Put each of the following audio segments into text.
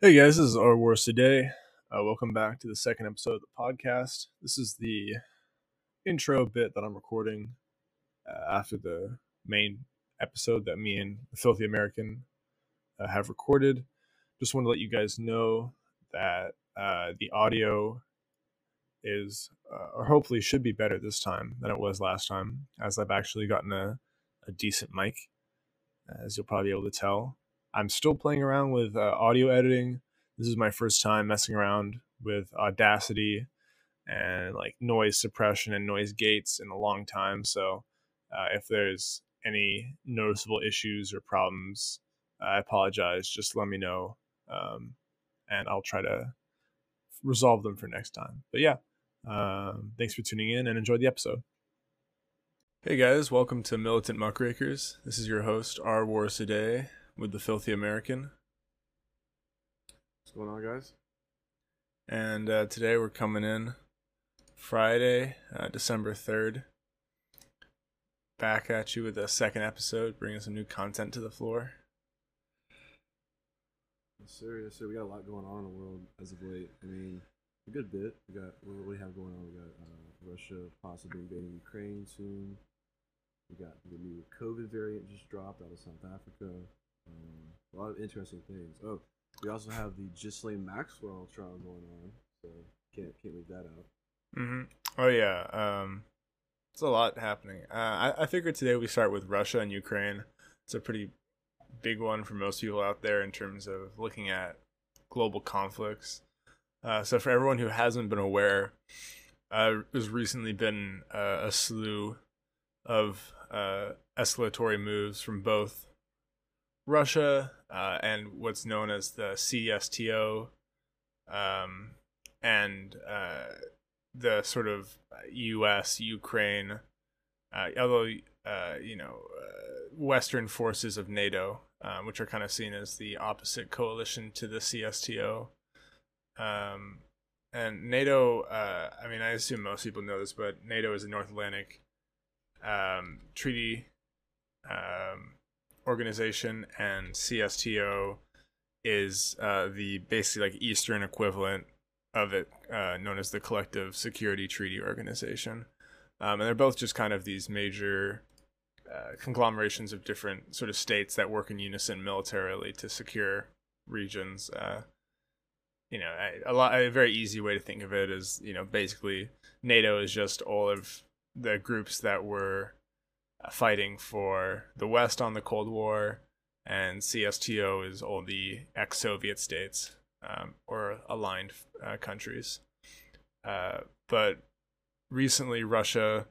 Hey guys, this is Our Wars Today. Uh, welcome back to the second episode of the podcast. This is the intro bit that I'm recording uh, after the main episode that me and the Filthy American uh, have recorded. Just want to let you guys know that uh, the audio is, uh, or hopefully should be better this time than it was last time, as I've actually gotten a, a decent mic, as you'll probably be able to tell. I'm still playing around with uh, audio editing. This is my first time messing around with Audacity and like noise suppression and noise gates in a long time. So uh, if there's any noticeable issues or problems, I apologize. Just let me know, um, and I'll try to resolve them for next time. But yeah, um, thanks for tuning in and enjoy the episode. Hey guys, welcome to Militant Muckrakers. This is your host, Our Wars Today with the Filthy American. What's going on, guys? And uh, today we're coming in Friday, uh, December 3rd. Back at you with a second episode, bringing some new content to the floor. Yes, sir. Yes, sir. We got a lot going on in the world as of late. I mean, a good bit. We got what we have going on? We got uh, Russia possibly invading Ukraine soon. We got the new COVID variant just dropped out of South Africa. Um, a lot of interesting things. Oh, we also have the Ghislaine Maxwell trial going on, so can't can't leave that out. Mm-hmm. Oh yeah, um, it's a lot happening. Uh, I I figured today we start with Russia and Ukraine. It's a pretty big one for most people out there in terms of looking at global conflicts. Uh, so for everyone who hasn't been aware, uh, there's recently been uh, a slew of uh, escalatory moves from both Russia uh, and what's known as the CSTO, um, and uh, the sort of U.S. Ukraine, uh, although uh, you know uh, Western forces of NATO, uh, which are kind of seen as the opposite coalition to the CSTO. Um, and NATO, I mean, I assume most people know this, but NATO is a North Atlantic um, treaty um, organization, and CSTO is uh, the basically like Eastern equivalent of it, uh, known as the Collective Security Treaty Organization. Um, and they're both just kind of these major uh, conglomerations of different sort of states that work in unison militarily to secure regions. Uh, you know, a, a lot a very easy way to think of it is you know basically NATO is just all of the groups that were fighting for the West on the Cold War, and CSTO is all the ex Soviet states um, or aligned uh, countries. Uh, but recently, Russia,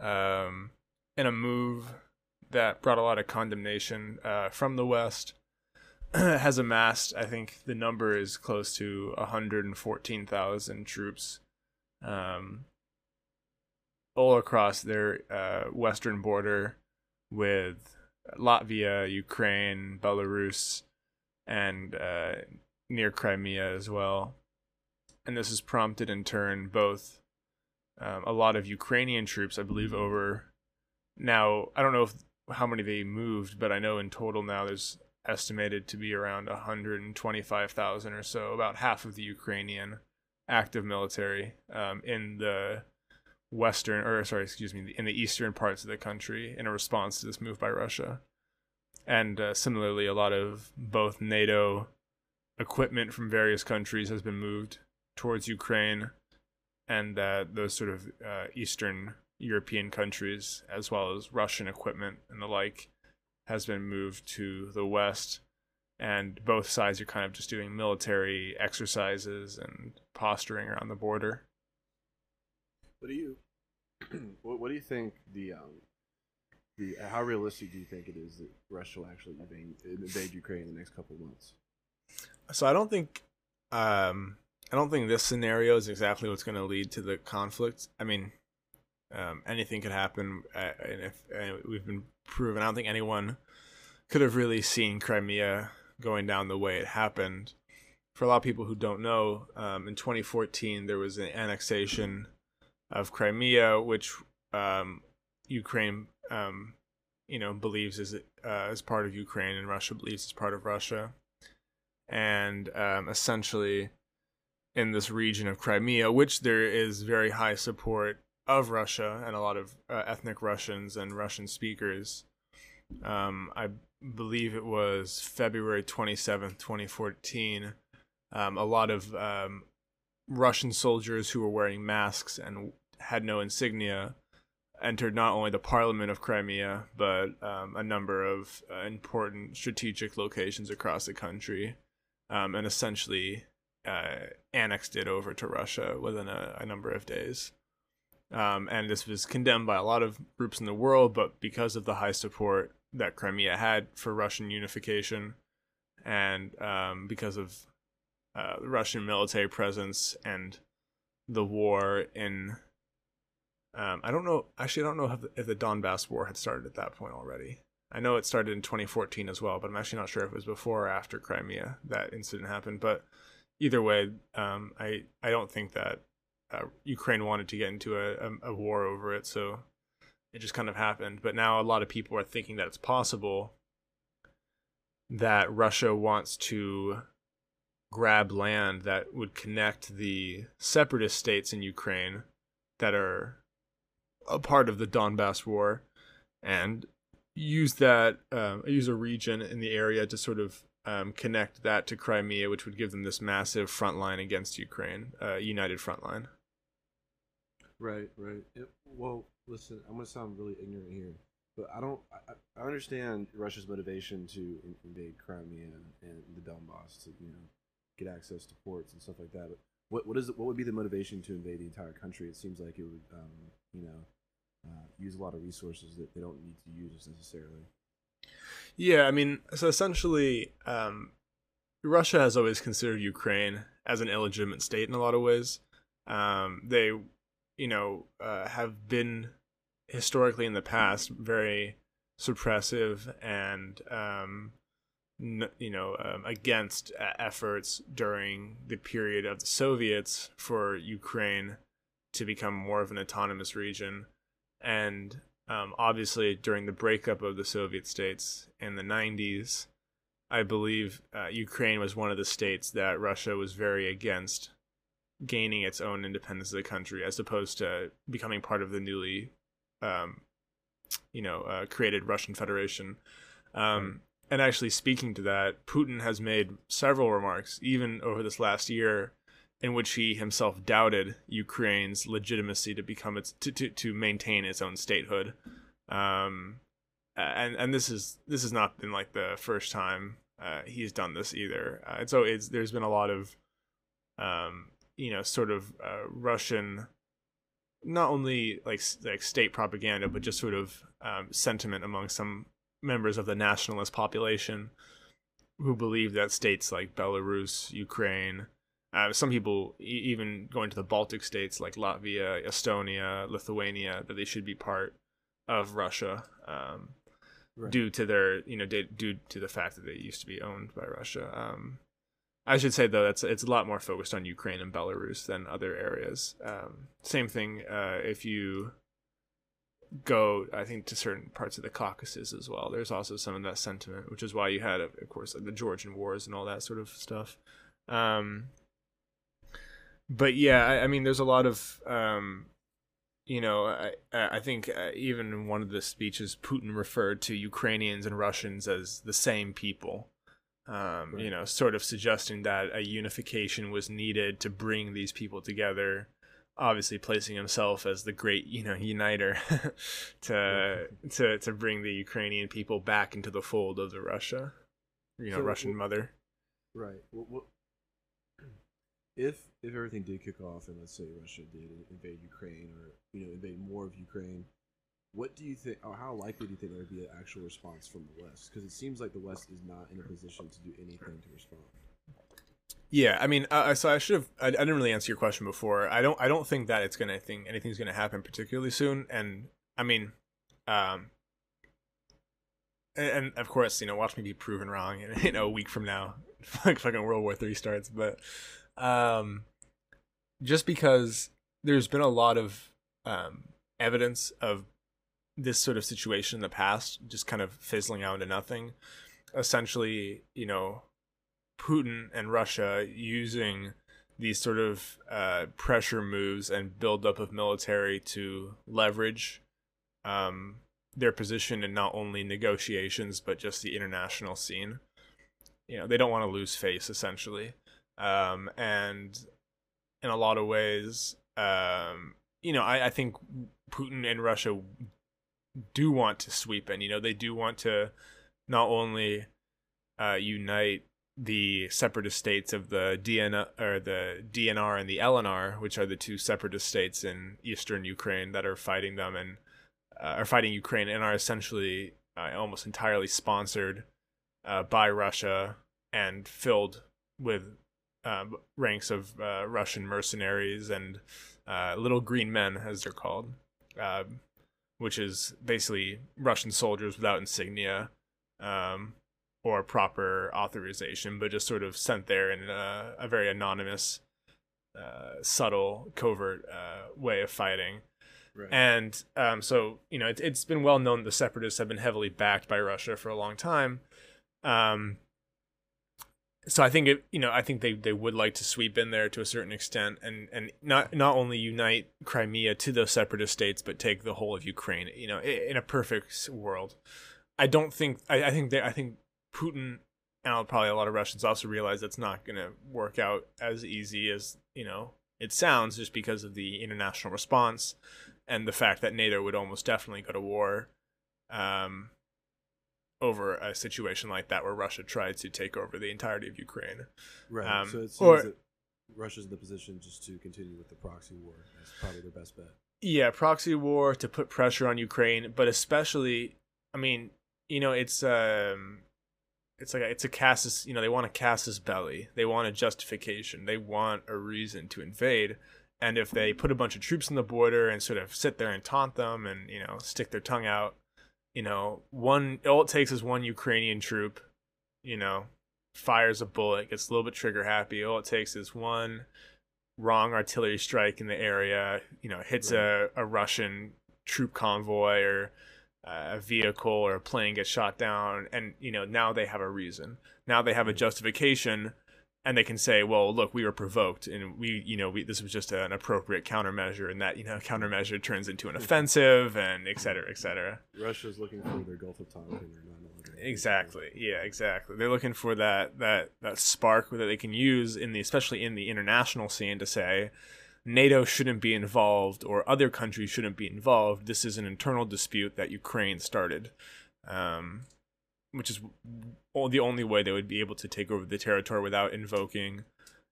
um, in a move that brought a lot of condemnation uh, from the West, has amassed, I think the number is close to 114,000 troops um, all across their uh, western border with Latvia, Ukraine, Belarus, and uh, near Crimea as well. And this has prompted, in turn, both um, a lot of Ukrainian troops, I believe, over now. I don't know if how many they moved, but I know in total now there's estimated to be around 125,000 or so, about half of the Ukrainian active military um, in the western or sorry excuse me in the eastern parts of the country in a response to this move by russia. And uh, similarly a lot of both nato equipment from various countries has been moved towards ukraine and uh, those sort of uh, eastern european countries as well as russian equipment and the like has been moved to the west. And both sides are kind of just doing military exercises and posturing around the border. What do you what, what do you think the um the how realistic do you think it is that Russia will actually invade, invade Ukraine in the next couple of months? So I don't think um I don't think this scenario is exactly what's going to lead to the conflict. I mean, um, anything could happen, uh, and if we've been proven, I don't think anyone could have really seen Crimea going down the way it happened. For a lot of people who don't know, um, in 2014 there was an annexation of Crimea, which um, Ukraine, um, you know, believes is uh, is part of Ukraine, and Russia believes is part of Russia. and um, essentially in this region of Crimea, which there is very high support of Russia and a lot of uh, ethnic Russians and Russian speakers. Um, I believe it was February 27th, 2014. Um, a lot of um, Russian soldiers who were wearing masks and had no insignia entered not only the parliament of Crimea, but um, a number of uh, important strategic locations across the country, um, and essentially uh, annexed it over to Russia within a, a number of days. Um, and this was condemned by a lot of groups in the world, but because of the high support that Crimea had for Russian unification, and um, because of uh, Russian military presence and the war in um, I don't know. Actually, I don't know if the, if the Donbass War had started at that point already. I know it started in 2014 as well, but I'm actually not sure if it was before or after Crimea that incident happened. But either way, um, I I don't think that uh, Ukraine wanted to get into a, a, a war over it, so it just kind of happened. But now a lot of people are thinking that it's possible that Russia wants to grab land that would connect the separatist states in Ukraine that are a part of the Donbass war and use that um, use a region in the area to sort of um, connect that to Crimea, which would give them this massive front line against Ukraine, uh, united front line. Right, right. It, well, listen, I'm gonna sound really ignorant here, but I don't. I, I understand Russia's motivation to invade Crimea and the Donbass to you know get access to ports and stuff like that. But what what is what would be the motivation to invade the entire country? It seems like it would, um, you know, uh, use a lot of resources that they don't need to use necessarily. Yeah, I mean, so essentially, um, Russia has always considered Ukraine as an illegitimate state in a lot of ways. Um, they, you know, uh, have been historically in the past very suppressive and, um, you know, um, against uh, efforts during the period of the Soviets for Ukraine to become more of an autonomous region and um, obviously during the breakup of the Soviet states in the 90s, I believe uh, Ukraine was one of the states that Russia was very against gaining its own independence as a country, as opposed to becoming part of the newly, um, you know, uh, created Russian Federation. Um, and actually, speaking to that, Putin has made several remarks, even over this last year, in which he himself doubted Ukraine's legitimacy to become its to, to, to maintain its own statehood. Um, and and this is this has not been like the first time uh, he's done this either. Uh, and so it's there's been a lot of um, you know sort of uh, Russian not only like like state propaganda but just sort of um, sentiment among some members of the nationalist population who believe that states like Belarus, Ukraine, uh, some people, e- even going to the Baltic states like Latvia, Estonia, Lithuania, that they should be part of Russia um, right. due to their, you know, de- due to the fact that they used to be owned by Russia. Um, I should say though that's it's a lot more focused on Ukraine and Belarus than other areas. Um, same thing uh, if you go, I think, to certain parts of the Caucasus as well. There's also some of that sentiment, which is why you had, of course, like the Georgian wars and all that sort of stuff. Um, but yeah, I, I, mean, there's a lot of, um, you know, I, I think uh, even in one of the speeches, Putin referred to Ukrainians and Russians as the same people. Um, right. You know, sort of suggesting that a unification was needed to bring these people together. Obviously, placing himself as the great, you know, uniter to to to bring the Ukrainian people back into the fold of the Russia, you know, so, Russian well, mother. Right. Well, if if everything did kick off and let's say Russia did invade Ukraine or you know invade more of Ukraine, what do you think, or how likely do you think there would be an actual response from the West? Because it seems like the West is not in a position to do anything to respond. Yeah, I mean, uh, so I should have. I, didn't really answer your question before. I don't. I don't think that it's gonna think anything's gonna happen particularly soon. And I mean, um, and, and of course, you know, watch me be proven wrong. In, you know, a week from now, like fucking World War Three starts. But um, just because there's been a lot of um, evidence of this sort of situation in the past just kind of fizzling out into nothing. Essentially, you know, Putin and Russia using these sort of uh, pressure moves and buildup of military to leverage um, their position in not only negotiations but just the international scene. You know, they don't want to lose face essentially, um, and in a lot of ways, um, you know, I, I think Putin and Russia do want to sweep in. You know, they do want to not only uh, unite the separatist states of the DNR or the DNR and the LNR, which are the two separatist states in eastern Ukraine that are fighting them and uh, are fighting Ukraine and are essentially uh, almost entirely sponsored uh, by Russia and filled with um, ranks of uh, Russian mercenaries and uh, little green men, as they're called, um, which is basically Russian soldiers without insignia. Um, or proper authorization, but just sort of sent there in a, a very anonymous, uh, subtle, covert uh, way of fighting. Right. And um, so, you know, it, has been well known the separatists have been heavily backed by Russia for a long time. Um, so I think it, you know, I think they, they would like to sweep in there to a certain extent and, and not not only unite Crimea to those separatist states, but take the whole of Ukraine. You know, in a perfect world, I don't think I, I think they I think Putin and probably a lot of Russians also realize that's not going to work out as easy as you know it sounds, just because of the international response and the fact that NATO would almost definitely go to war um, over a situation like that, where Russia tried to take over the entirety of Ukraine. Right. Um, so it seems or, that Russia's in the position just to continue with the proxy war. That's probably their best bet. Yeah, proxy war to put pressure on Ukraine, but especially, I mean, you know, it's um, it's like a, it's a casus you know they want a casus belli. they want a justification they want a reason to invade and if they put a bunch of troops on the border and sort of sit there and taunt them and you know stick their tongue out you know one all it takes is one ukrainian troop you know fires a bullet gets a little bit trigger happy all it takes is one wrong artillery strike in the area you know hits right. a, a russian troop convoy or Uh, a vehicle or a plane gets shot down and you know now they have a reason. Now they have a mm-hmm. justification and they can say well look we were provoked and we you know we, this was just an appropriate countermeasure and that you know countermeasure turns into an mm-hmm. offensive and et cetera et cetera. Russia's looking for their gulf of tonkin exactly. Yeah exactly. They're looking for that that that spark that they can use in the especially in the international scene to say NATO shouldn't be involved or other countries shouldn't be involved. This is an internal dispute that Ukraine started, um, which is the only way they would be able to take over the territory without invoking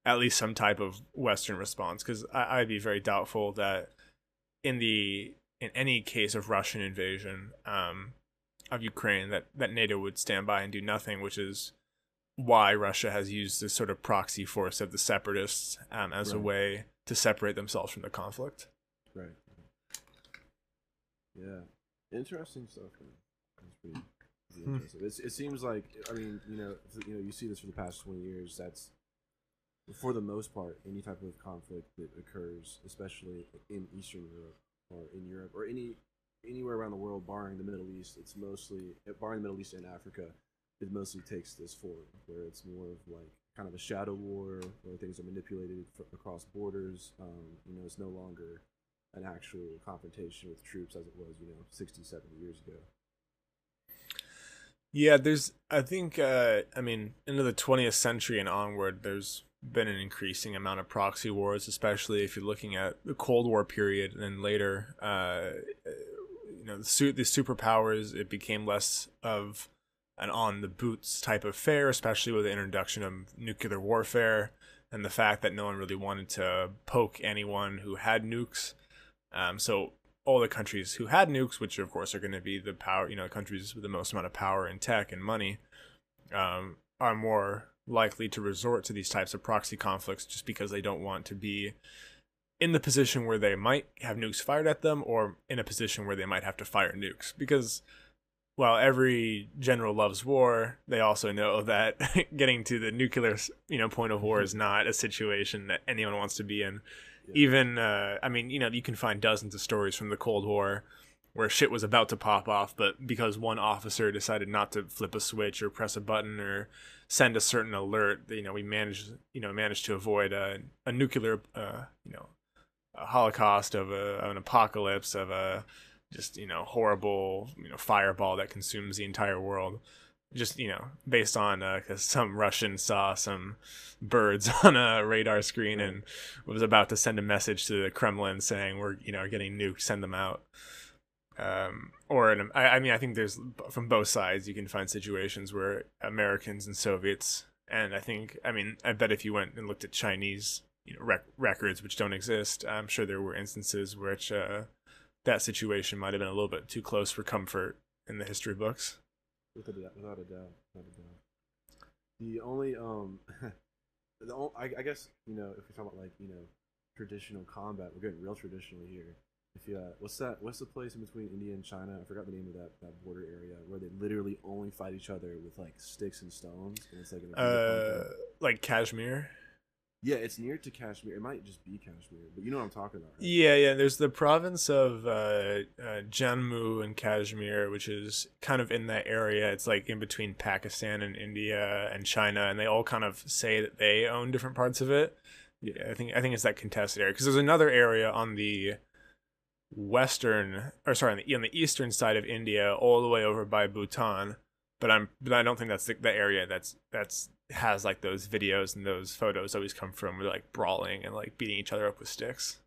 at least some type of Western response. Because I'd be very doubtful that in the in any case of Russian invasion um, of Ukraine, that that NATO would stand by and do nothing, which is why Russia has used this sort of proxy force of the separatists um, as right. a way to separate themselves from the conflict. Right. Yeah. Interesting stuff. That's pretty, pretty hmm. interesting. It seems like I mean, you know, you know, you see this for the past twenty years. That's for the most part, any type of conflict that occurs, especially in Eastern Europe or in Europe or any anywhere around the world, barring the Middle East, it's mostly barring the Middle East and Africa, it mostly takes this form, where it's more of like kind of a shadow war where things are manipulated across borders. Um, you know, it's no longer an actual confrontation with troops as it was, you know, 60, 70 years ago. Yeah, there's, I think, uh, I mean, into the 20th century and onward, there's been an increasing amount of proxy wars, especially if you're looking at the Cold War period and then later, uh, you know, the, the superpowers, it became less of an on the boots type of fare, especially with the introduction of nuclear warfare and the fact that no one really wanted to poke anyone who had nukes. Um, so all the countries who had nukes, which of course are going to be the power, you know, countries with the most amount of power and tech and money, um, are more likely to resort to these types of proxy conflicts just because they don't want to be in the position where they might have nukes fired at them or in a position where they might have to fire nukes because while every general loves war, they also know that getting to the nuclear, you know, point of war is not a situation that anyone wants to be in. Yeah. Even, uh, I mean, you know, you can find dozens of stories from the Cold War where shit was about to pop off, but because one officer decided not to flip a switch or press a button or send a certain alert, you know, we managed, you know, managed to avoid a, a nuclear, uh, you know, a holocaust of, a, of an apocalypse of a just you know horrible you know fireball that consumes the entire world. Just you know based on because uh, some russian saw some birds on a radar screen and was about to send a message to the kremlin saying we're you know getting nuked send them out. Um, or in, I, I mean i think there's from both sides you can find situations where americans and soviets and i think i mean i bet if you went and looked at chinese you know rec- records which don't exist i'm sure there were instances which uh, that situation might have been a little bit too close for comfort in the history books. Without a doubt, without a doubt, without a doubt. The only um, the only, I, I guess you know if we talk about like you know traditional combat, we're getting real traditional here. If you, uh, what's that? What's the place in between India and China? I forgot the name of that, that border area where they literally only fight each other with like sticks and stones, and it's like an uh, like Kashmir. Yeah, it's near to Kashmir. It might just be Kashmir, but you know what I'm talking about. Right? Yeah, yeah. There's the province of uh, uh, Jammu and Kashmir, which is kind of in that area. It's like in between Pakistan and India and China, and they all kind of say that they own different parts of it. Yeah, I think I think it's that contested area because there's another area on the western, or sorry, on the on the eastern side of India, all the way over by Bhutan. But I'm, but I don't think that's the, the area that's that's has like those videos and those photos always come from like brawling and like beating each other up with sticks.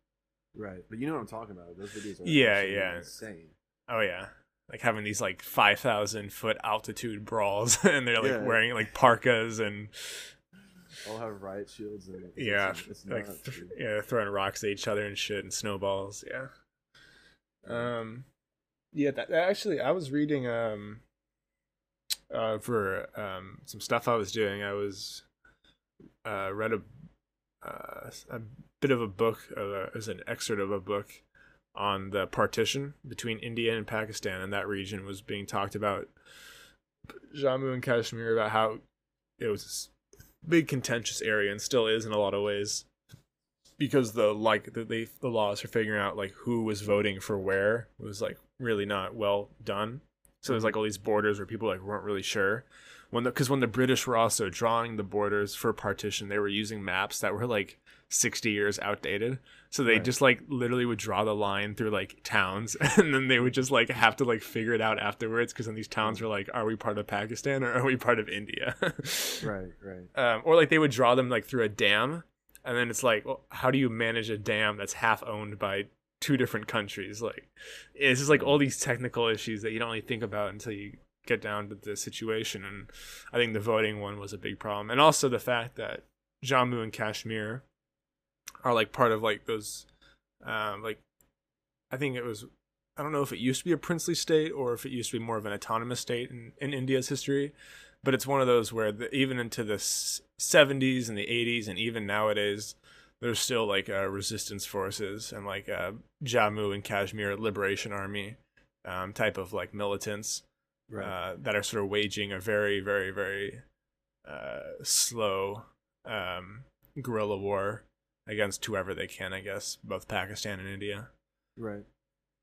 Right, but you know what I'm talking about. Those videos are yeah, yeah, insane. Oh yeah, like having these like five thousand foot altitude brawls, and they're like yeah. wearing like parkas and all have riot shields and yeah, it's, it's like nuts, th- yeah, throwing rocks at each other and shit and snowballs. Yeah. Um, yeah, that, that actually, I was reading um uh, for um, some stuff I was doing, I was uh, read a uh, a bit of a book uh, as an excerpt of a book on the partition between India and Pakistan, and that region was being talked about. Jammu and Kashmir about how it was a big contentious area and still is in a lot of ways because the like the they, the laws for figuring out like who was voting for where was like really not well done so there's like all these borders where people like weren't really sure. When because when the British were also drawing the borders for partition, they were using maps that were like 60 years outdated. So they right. just like literally would draw the line through like towns and then they would just like have to like figure it out afterwards because then these towns were like, are we part of Pakistan or are we part of India? right, right. Um, or like they would draw them like through a dam and then it's like, well, how do you manage a dam that's half owned by two different countries. Like it's just like all these technical issues that you don't really think about until you get down to the situation. And I think the voting one was a big problem, and also the fact that Jammu and Kashmir are like part of like those, um, like I think it was. I don't know if it used to be a princely state or if it used to be more of an autonomous state in, in India's history, but it's one of those where the, even into the 70s and the 80s and even nowadays, there's still like uh, resistance forces and like uh, Jammu and Kashmir Liberation Army um, type of like militants right. uh, that are sort of waging a very, very, very uh, slow um, guerrilla war against whoever they can, I guess, both Pakistan and India. Right.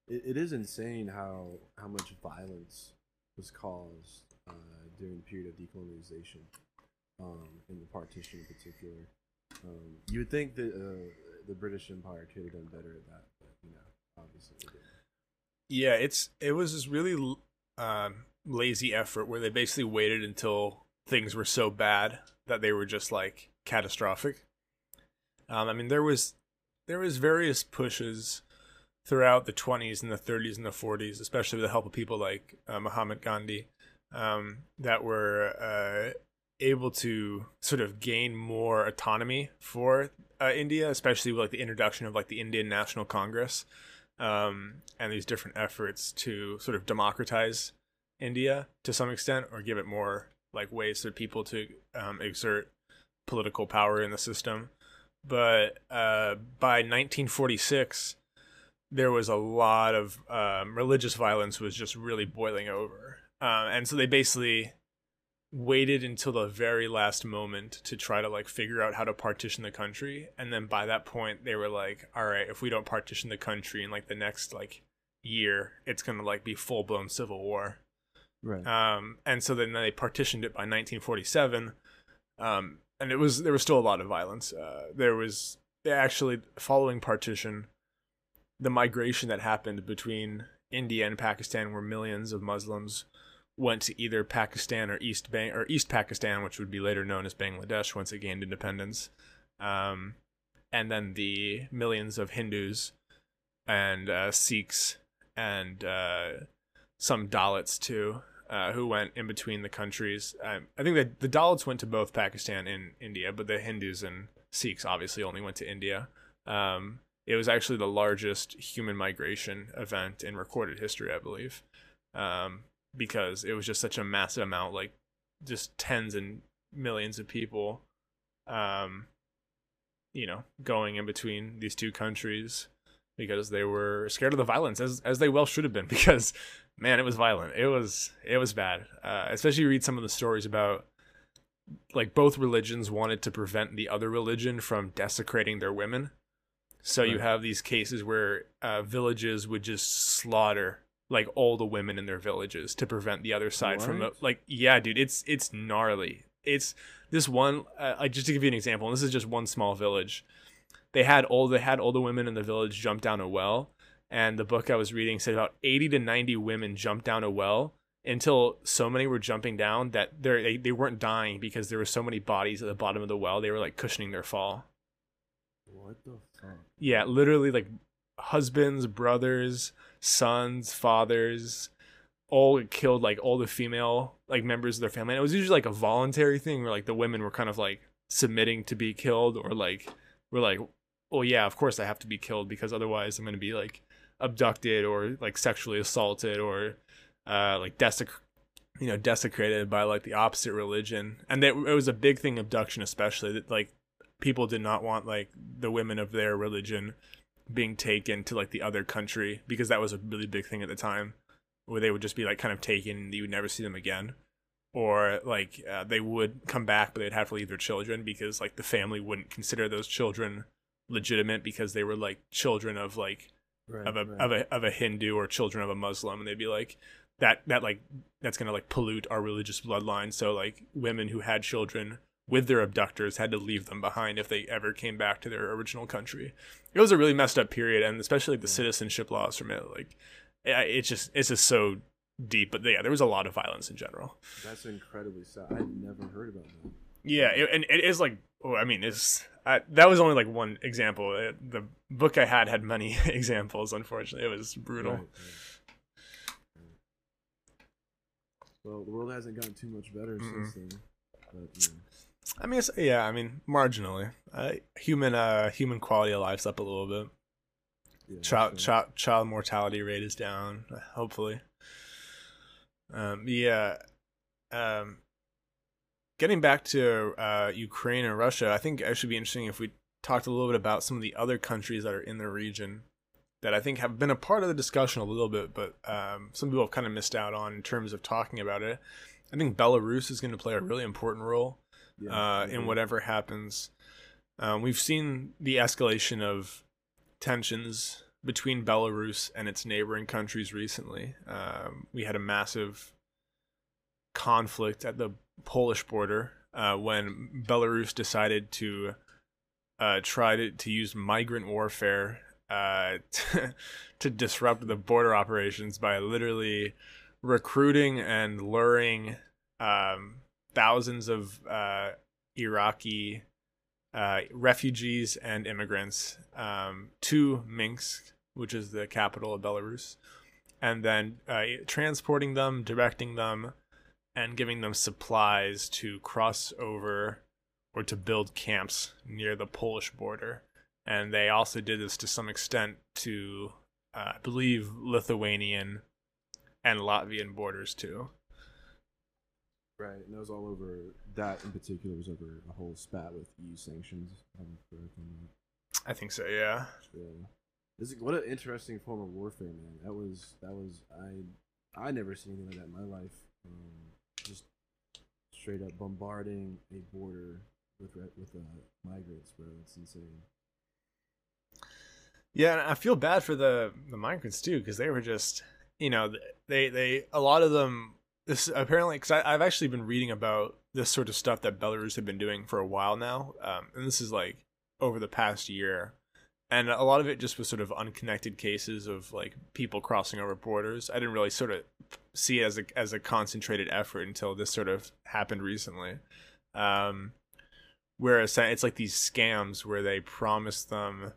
It, it is insane how how much violence was caused uh, during the period of decolonization, um, in the partition in particular. Um, you would think that uh, the British Empire could have done better at that, but you know, obviously. Yeah, it's it was this really um, lazy effort where they basically waited until things were so bad that they were just like catastrophic. Um, I mean, there was there was various pushes throughout the 20s and the 30s and the 40s, especially with the help of people like uh, Mahatma Gandhi, um, that were uh, able to sort of gain more autonomy for uh, India, especially with like the introduction of like the Indian National Congress um, and these different efforts to sort of democratize India to some extent or give it more like ways for people to um, exert political power in the system. But uh, by 1946, there was a lot of um, religious violence was just really boiling over, uh, and so they basically waited until the very last moment to try to like figure out how to partition the country and then by that point they were like all right if we don't partition the country in like the next like year it's gonna like be full blown civil war. Right. Um, and so then they partitioned it by 1947. Um, and it was there was still a lot of violence. Uh, there was actually following partition, the migration that happened between India and Pakistan, where millions of Muslims went to either Pakistan or East Bang or East Pakistan, which would be later known as Bangladesh once it gained independence. Um, and then the millions of Hindus and uh, Sikhs and uh, some Dalits too, uh, who went in between the countries. I think that the Dalits went to both Pakistan and India, but the Hindus and Sikhs obviously only went to India. Um, it was actually the largest human migration event in recorded history, I believe, um, because it was just such a massive amount, like just tens and millions of people, um, you know, going in between these two countries because they were scared of the violence, as as they well should have been, because man, it was violent. It was it was bad. Uh, especially you read some of the stories about like both religions wanted to prevent the other religion from desecrating their women. So you have these cases where uh, villages would just slaughter like all the women in their villages to prevent the other side from What? like yeah, dude, it's it's gnarly. It's this one uh, like just to give you an example. This is just one small village. They had all they had all the women in the village jump down a well, and the book I was reading said about eighty to ninety women jumped down a well until so many were jumping down that they're, they they weren't dying because there were so many bodies at the bottom of the well. They were like cushioning their fall. What the fuck? Yeah, literally like husbands, brothers, sons, fathers, all killed like all the female like members of their family. And it was usually like a voluntary thing where like the women were kind of like submitting to be killed or like were like, oh yeah, of course I have to be killed because otherwise I'm gonna be like abducted or like sexually assaulted or uh like desec you know desecrated by like the opposite religion and that it was a big thing abduction especially that like people did not want like the women of their religion being taken to like the other country because that was a really big thing at the time where they would just be like kind of taken and you would never see them again or like uh, they would come back but they'd have to leave their children because like the family wouldn't consider those children legitimate because they were like children of like Right. of a right. of a of a Hindu or children of a Muslim, and they'd be like that that like that's gonna like pollute our religious bloodline. So like women who had children with their abductors had to leave them behind if they ever came back to their original country. It was a really messed up period, and especially the citizenship laws from it. Like it's just it's just so deep. But yeah, there was a lot of violence in general. That's incredibly sad. I'd never heard about that. Yeah, it, and it is like, oh, I mean, it's I, that was only like one example. It, the book I had had many examples. Unfortunately, it was brutal. Right, right. Well, the world hasn't gotten too much better Mm-mm. since then. But know, I mean, yeah, I mean, marginally. Uh, human, uh, human quality of life's up a little bit. yeah, Child, so- child, child mortality rate is down. Hopefully. Um, yeah. Um, getting back to uh, Ukraine and Russia, I think it should be interesting if we talked a little bit about some of the other countries that are in the region that I think have been a part of the discussion a little bit, but um, some people have kind of missed out on in terms of talking about it. I think Belarus is going to play a really important role yeah, uh, in whatever happens. Um, we've seen the escalation of tensions between Belarus and its neighboring countries recently. Um, we had a massive conflict at the Polish border uh, when Belarus decided to uh, try to, to use migrant warfare uh, to, to disrupt the border operations by literally recruiting and luring um, thousands of uh, Iraqi uh, refugees and immigrants um, to Minsk, which is the capital of Belarus, and then uh, transporting them, directing them, and giving them supplies to cross over or to build camps near the Polish border. And they also did this to some extent to, uh, I believe, Lithuanian and Latvian borders too. Right, and that was all over. That in particular was over a whole spat with EU sanctions. I'm correct on that. I think so, yeah. Yeah. This is, what an interesting form of warfare, man. That was that was I I never seen anything like that in my life. Um, just straight up bombarding a border with with uh, migrants, bro. It's insane. Yeah, and I feel bad for the the migrants too because they were just, you know, they they a lot of them. This apparently because I've actually been reading about this sort of stuff that Belarus have been doing for a while now, um, and this is like over the past year, and a lot of it just was sort of unconnected cases of like people crossing over borders. I didn't really sort of see it as a as a concentrated effort until this sort of happened recently. Um, whereas it's like these scams where they promise them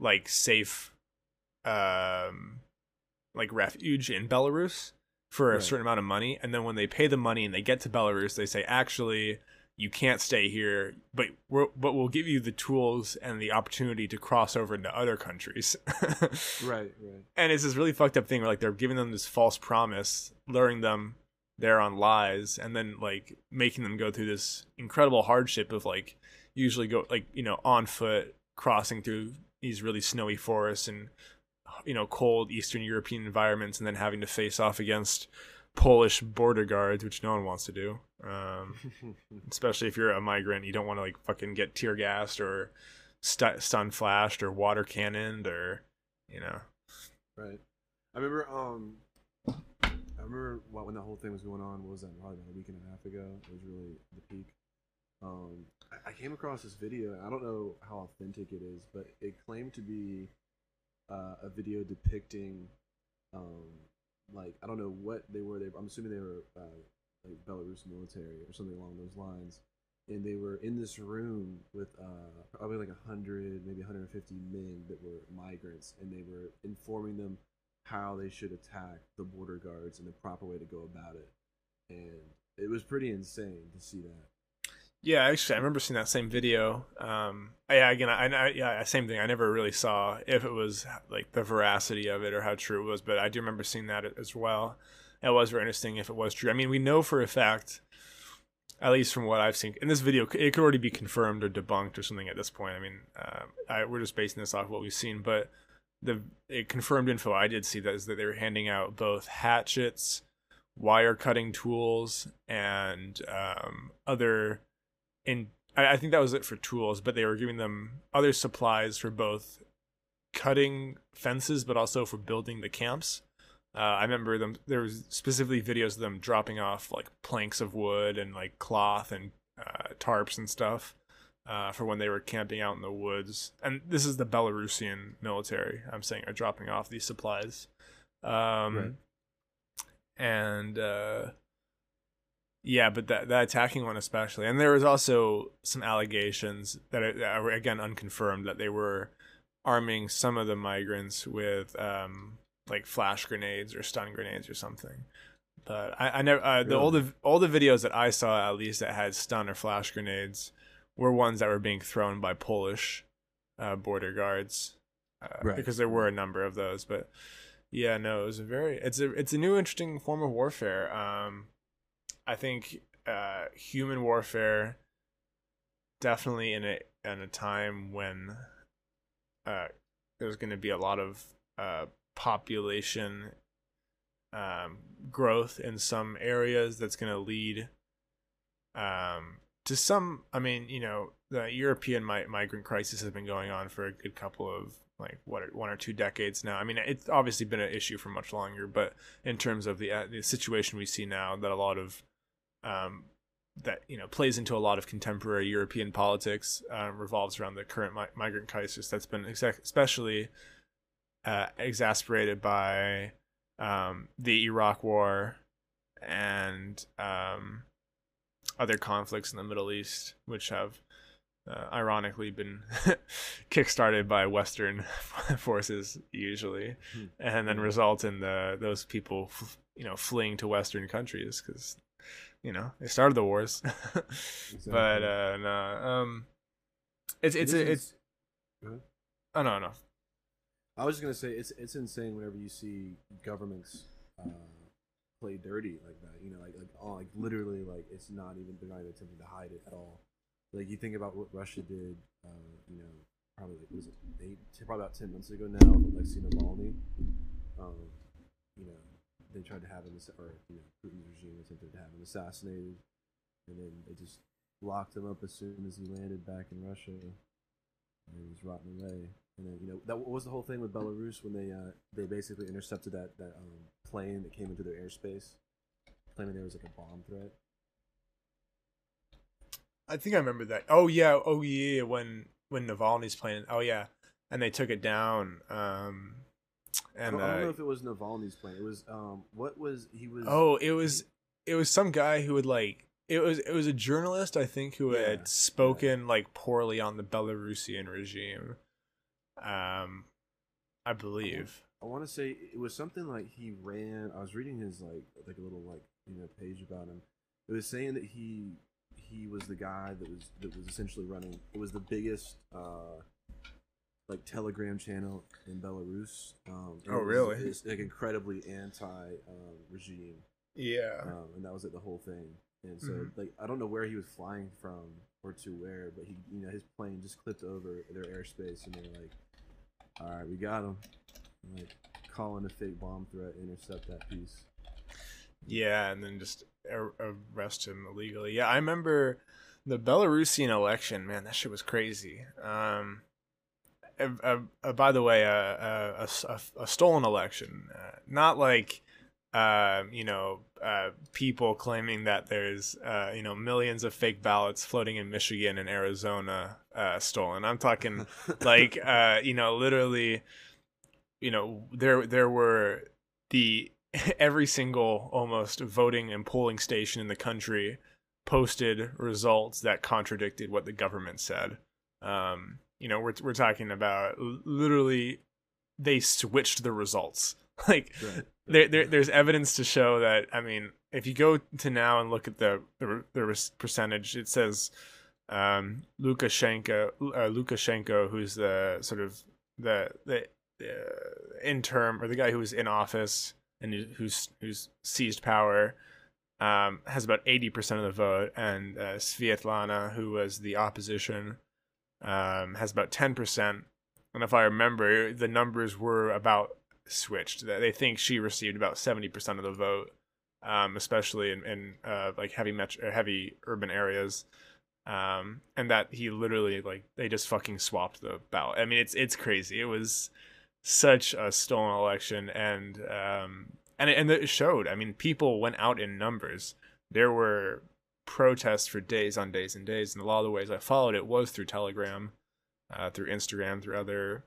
like safe um like refuge in Belarus for a Right. certain amount of money and then when they pay the money and they get to Belarus they say actually you can't stay here but we're, but we'll give you the tools and the opportunity to cross over into other countries Right, right. and it's this really fucked up thing where like they're giving them this false promise luring them there on lies and then like making them go through this incredible hardship of like usually go like you know on foot crossing through these really snowy forests and you know cold eastern european environments and then having to face off against polish border guards which no one wants to do um, especially if you're a migrant you don't want to like fucking get tear gassed or stun flashed or water cannoned or you know Right. I remember um I remember when that whole thing was going on, what was that, probably about a week and a half ago? It was really the peak. Um I, I came across this video and I don't know how authentic it is, but it claimed to be uh, a video depicting um like I don't know what they were they I'm assuming they were uh, like Belarus military or something along those lines. And they were in this room with uh, probably like 100, maybe 150 men that were migrants, and they were informing them how they should attack the border guards and the proper way to go about it. And it was pretty insane to see that. Yeah, actually, I remember seeing that same video. Um, yeah, again, I, I yeah, same thing. I never really saw if it was like the veracity of it or how true it was, but I do remember seeing that as well. It was very interesting if it was true. I mean, we know for a fact, at least from what I've seen in this video, it could already be confirmed or debunked or something at this point. I mean, uh, I, we're just basing this off what we've seen, but the confirmed info I did see that is that they were handing out both hatchets, wire cutting tools, and um, other I, I think that was it for tools, but they were giving them other supplies for both cutting fences, but also for building the camps. Uh, I remember them. There was specifically videos of them dropping off like planks of wood and like cloth and uh, tarps and stuff uh, for when they were camping out in the woods. And this is the Belarusian military. I'm saying are dropping off these supplies. Um, Right. And uh, yeah, but that that attacking one especially, and there was also some allegations that are, that are again unconfirmed that they were arming some of the migrants with um, like flash grenades or stun grenades or something. But I, I never uh, the all the all the videos that I saw at least that had stun or flash grenades were ones that were being thrown by Polish uh, border guards uh, Right. because there were a number of those. But yeah, no, it was a very it's a it's a new interesting form of warfare. Um, I think uh, human warfare definitely in a in a time when uh, there's going to be a lot of uh, population um, growth in some areas that's going to lead um, to some. I mean, you know, the European mi- migrant crisis has been going on for a good couple of like what one or two decades now. I mean, it's obviously been an issue for much longer, but in terms of the uh, the situation we see now, that a lot of um, that you know plays into a lot of contemporary European politics uh, revolves around the current mi- migrant crisis that's been exact, especially uh, exasperated by um, the Iraq War and um, other conflicts in the Middle East, which have uh, ironically been kickstarted by Western forces usually, Hmm. and then result in the those people, f- you know, fleeing to Western countries because you know they started the wars. but uh, no, um, it's it's It it's Go ahead. oh no no I was just gonna say it's it's insane whenever you see governments uh, play dirty like that. You know, like like oh, like literally like it's not even they're not even attempting to hide it at all. Like you think about what Russia did, uh, you know, probably like was it eight, probably about ten months ago now with Alexei Navalny. Um, you know, they tried to have him, or you know, Putin's regime attempted to have him assassinated, and then they just locked him up as soon as he landed back in Russia, and he was rotting away. And then you know that was the whole thing with Belarus when they uh, they basically intercepted that that um, plane that came into their airspace, claiming there was like a bomb threat. I think I remember that. Oh yeah, oh yeah, when when Navalny's plane. Oh yeah, and they took it down. Um, I don't, I don't know uh, if it was Navalny's plane. It was um what was he was oh, it was it was some guy who would like it was it was a journalist I think who Yeah, had spoken like poorly on the Belarusian regime. Um, I believe. I want to say it was something like he ran. I was reading his like like a little like you know page about him. It was saying that he he was the guy that was that was essentially running. It was the biggest uh like Telegram channel in Belarus. Um, Oh, really? It's like incredibly anti um, regime, Yeah. um, and that was like the whole thing. And so Mhm. like I don't know where he was flying from or to where, but he you know his plane just clipped over their airspace, and they were like, "All right, we got him." And, like calling a fake bomb threat, intercept that piece. Yeah, and then just ar- arrest him illegally. Yeah, I remember the Belarusian election. Man, that shit was crazy. Um, uh, uh, by the way, uh, uh, a, a- a stolen election, uh, not like. Uh, you know, uh, people claiming that there's, uh, you know, millions of fake ballots floating in Michigan and Arizona uh, stolen. I'm talking like uh you know literally you know there there were the every single almost voting and polling station in the country posted results that contradicted what the government said um you know we're we're talking about literally they switched the results. Like Right. there, there there's evidence to show that I mean, if you go to now and look at the the, the percentage, it says um, Lukashenko uh, Lukashenko, who's the sort of the the uh, interim or the guy who was in office and who- who's who's seized power, um, has about eighty percent of the vote, and uh, Svietlana, who was the opposition, um, has about ten percent. And if I remember, the numbers were about switched. They think she received about seventy percent of the vote, um, especially in, in uh, like heavy metro, heavy urban areas, um, and that he literally like they just fucking swapped the ballot. I mean, it's it's crazy. It was such a stolen election, and um, and and it showed. I mean, people went out in numbers. There were protests for days on days and days, and a lot of the ways I followed it was through Telegram, uh, through Instagram, through other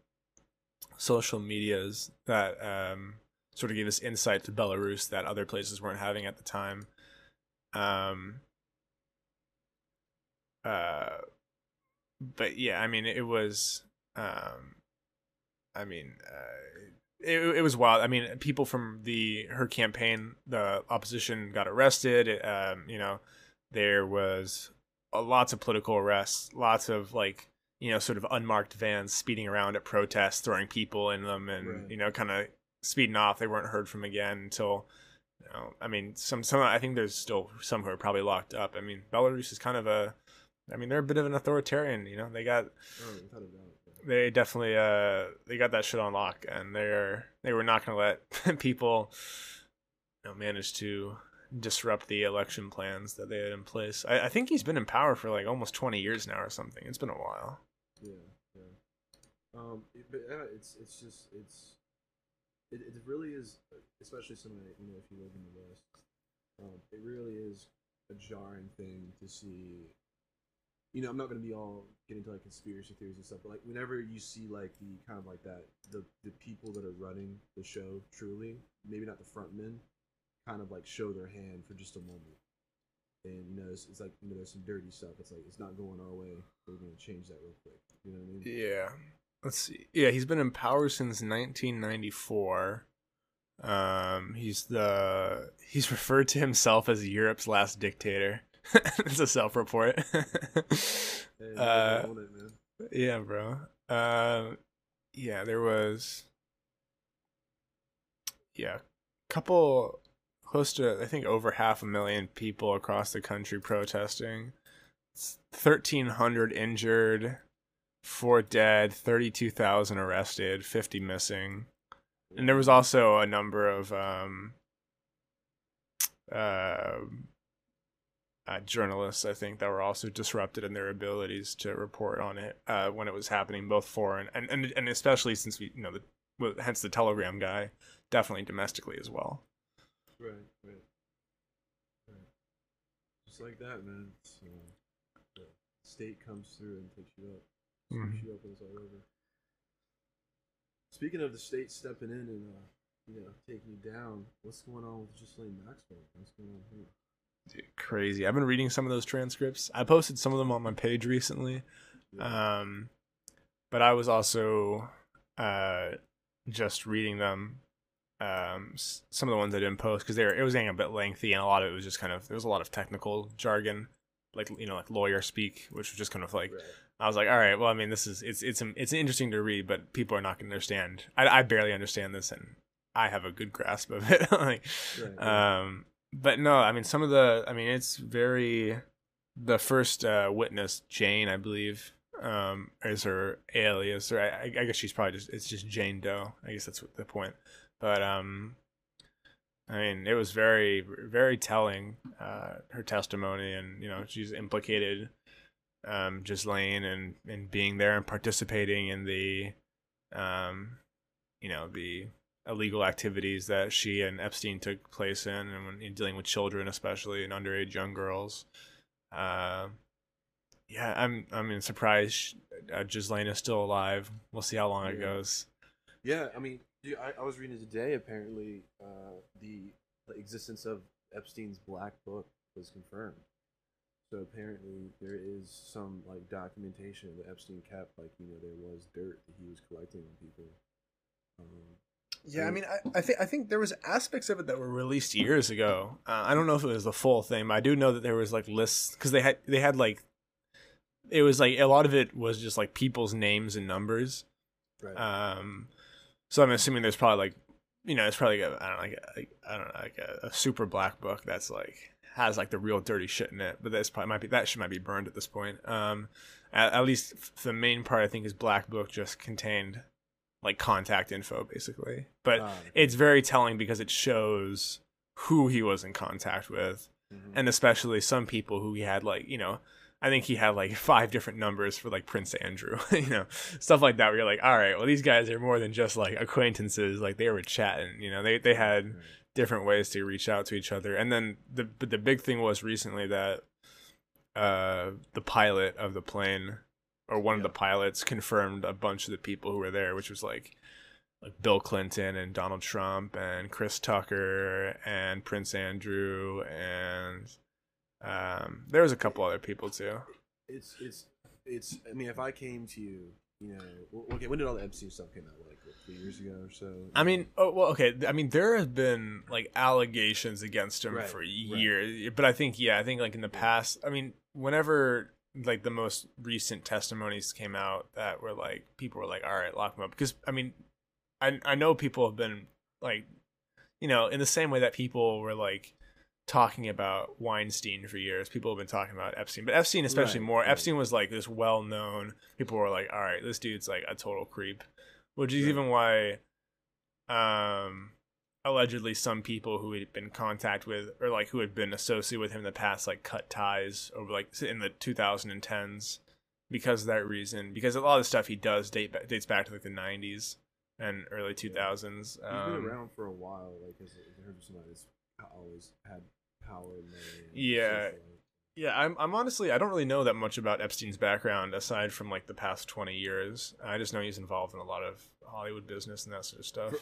social medias that um, sort of gave us insight to Belarus that other places weren't having at the time. Um, uh, but yeah, I mean, it was, um, I mean, uh, it, it was wild. I mean, people from the her campaign, the opposition got arrested. It, um, you know, there was uh, lots of political arrests, lots of like you know, sort of unmarked vans speeding around at protests, throwing people in them, and Right. you know, kind of speeding off. They weren't heard from again until, you know, I mean, some some. I think there's still some who are probably locked up. I mean, Belarus is kind of a, I mean, they're a bit of an authoritarian. You know, they got Oh, without a doubt. they definitely uh they got that shit on lock, and they're they were not gonna let people, you know, manage to disrupt the election plans that they had in place. I, I think he's been in power for like almost twenty years now or something. It's been a while. Yeah, yeah. Um, but yeah, it's it's just it's it, it really is, especially somebody you know if you live in the West, um, it really is a jarring thing to see. You know, I'm not gonna be all get into like conspiracy theories and stuff, but like whenever you see like the kind of like that the the people that are running the show truly, maybe not the front men, kind of like show their hand for just a moment. And you know, it's, it's like you know, there's some dirty stuff. It's like it's not going our way. We're gonna change that real quick. You know what I mean? Yeah. Let's see. Yeah, he's been in power since 1994. Um, he's the he's referred to himself as Europe's last dictator. it's a self-report. Hey, Uh, it, yeah, bro. Uh, yeah, there was yeah, couple close to I think over half a million people across the country protesting. Thirteen hundred injured, four dead, thirty-two thousand arrested, fifty missing, and there was also a number of um, uh, uh, journalists, I think, that were also disrupted in their abilities to report on it uh, when it was happening, both foreign and, and and especially since we, you know, the hence the Telegram guy, definitely domestically as well. Right, right, right. Just like that, man. It's, uh, the state comes through and takes you up, Mhm. sweeps you up and it's all over. Speaking of the state stepping in and uh, you know taking you down, what's going on with Ghislaine Maxwell? What's going on here? Dude, crazy. I've been reading some of those transcripts. I posted some of them on my page recently. Yeah. Um, but I was also uh, just reading them. Um, some of the ones I didn't post because they were it was getting a bit lengthy and a lot of it was just kind of there was a lot of technical jargon, like you know like lawyer speak, which was just kind of like right. I was like, all right, well I mean this is it's it's it's interesting to read, but people are not going to understand. I I barely understand this and I have a good grasp of it. like, Right, right. um, but no, I mean some of the I mean it's very the first uh, witness Jane I believe um is her alias or I, I guess she's probably just it's just Jane Doe I guess that's what the point but um I mean it was very very telling uh her testimony and you know she's implicated um Ghislaine and and being there and participating in the um you know the illegal activities that she and Epstein took place in and when in dealing with children especially and underage young girls uh, yeah, I'm I mean surprised uh, Ghislaine is still alive. We'll see how long it goes. Yeah, I mean, dude, I, I was reading today. Apparently, uh, the, the existence of Epstein's black book was confirmed. So apparently, there is some like documentation that Epstein kept. Like, you know, there was dirt that he was collecting on people. Um, Yeah, I mean, I, I think I think there was aspects of it that were released years ago. Uh, I don't know if it was the full thing, but I do know that there was like lists because they had they had like it was like a lot of it was just like people's names and numbers. right. Um, so I'm assuming there's probably like you know it's probably like a, I don't know, like, a, like I don't know like a, a super black book that's like has like the real dirty shit in it, but that's probably might be that shit might be burned at this point. Um, at, at least f- the main part I think is black book just contained like contact info basically, but Ah, it's very telling because it shows who he was in contact with mhm. and especially some people who he had like you know i think he had like five different numbers for like prince andrew you know stuff like that. Where you're like all right well these guys are more than just like acquaintances. Like they were chatting you know? They, they had different ways to reach out to each other. And then the but the big thing was recently that uh the pilot of the plane or one of the pilots confirmed a bunch of the people who were there which was like like Bill Clinton and Donald Trump and Chris Tucker and Prince Andrew and um there was a couple other people too. It's it's it's. I mean, if I came to you, you know, okay, when did all the Epstein stuff come out? Like three years ago or so. I mean, oh well, okay. I mean, there have been like allegations against him Right, for right. years, but I think yeah, I think like in the past, I mean, whenever like the most recent testimonies came out that were like people were like, all right, lock him up because I mean, I I know people have been like, you know, in the same way that people were like talking about Weinstein for years. People have been talking about Epstein, but Epstein especially Right, more. right. Epstein was like this well known. People were like, all right, this dude's like a total creep, which is Right. even why, um, allegedly some people who had been in contact with or like who had been associated with him in the past like cut ties over like in the 2010s because of that reason because a lot of the stuff he does date dates back to like the 90s and early 2000s He's um, been around for a while. Like, as I heard of somebody that's always had power Yeah. Yeah, I'm I'm honestly I don't really know that much about Epstein's background aside from like the past 20 years. I just know he's involved in a lot of Hollywood business and that sort of stuff.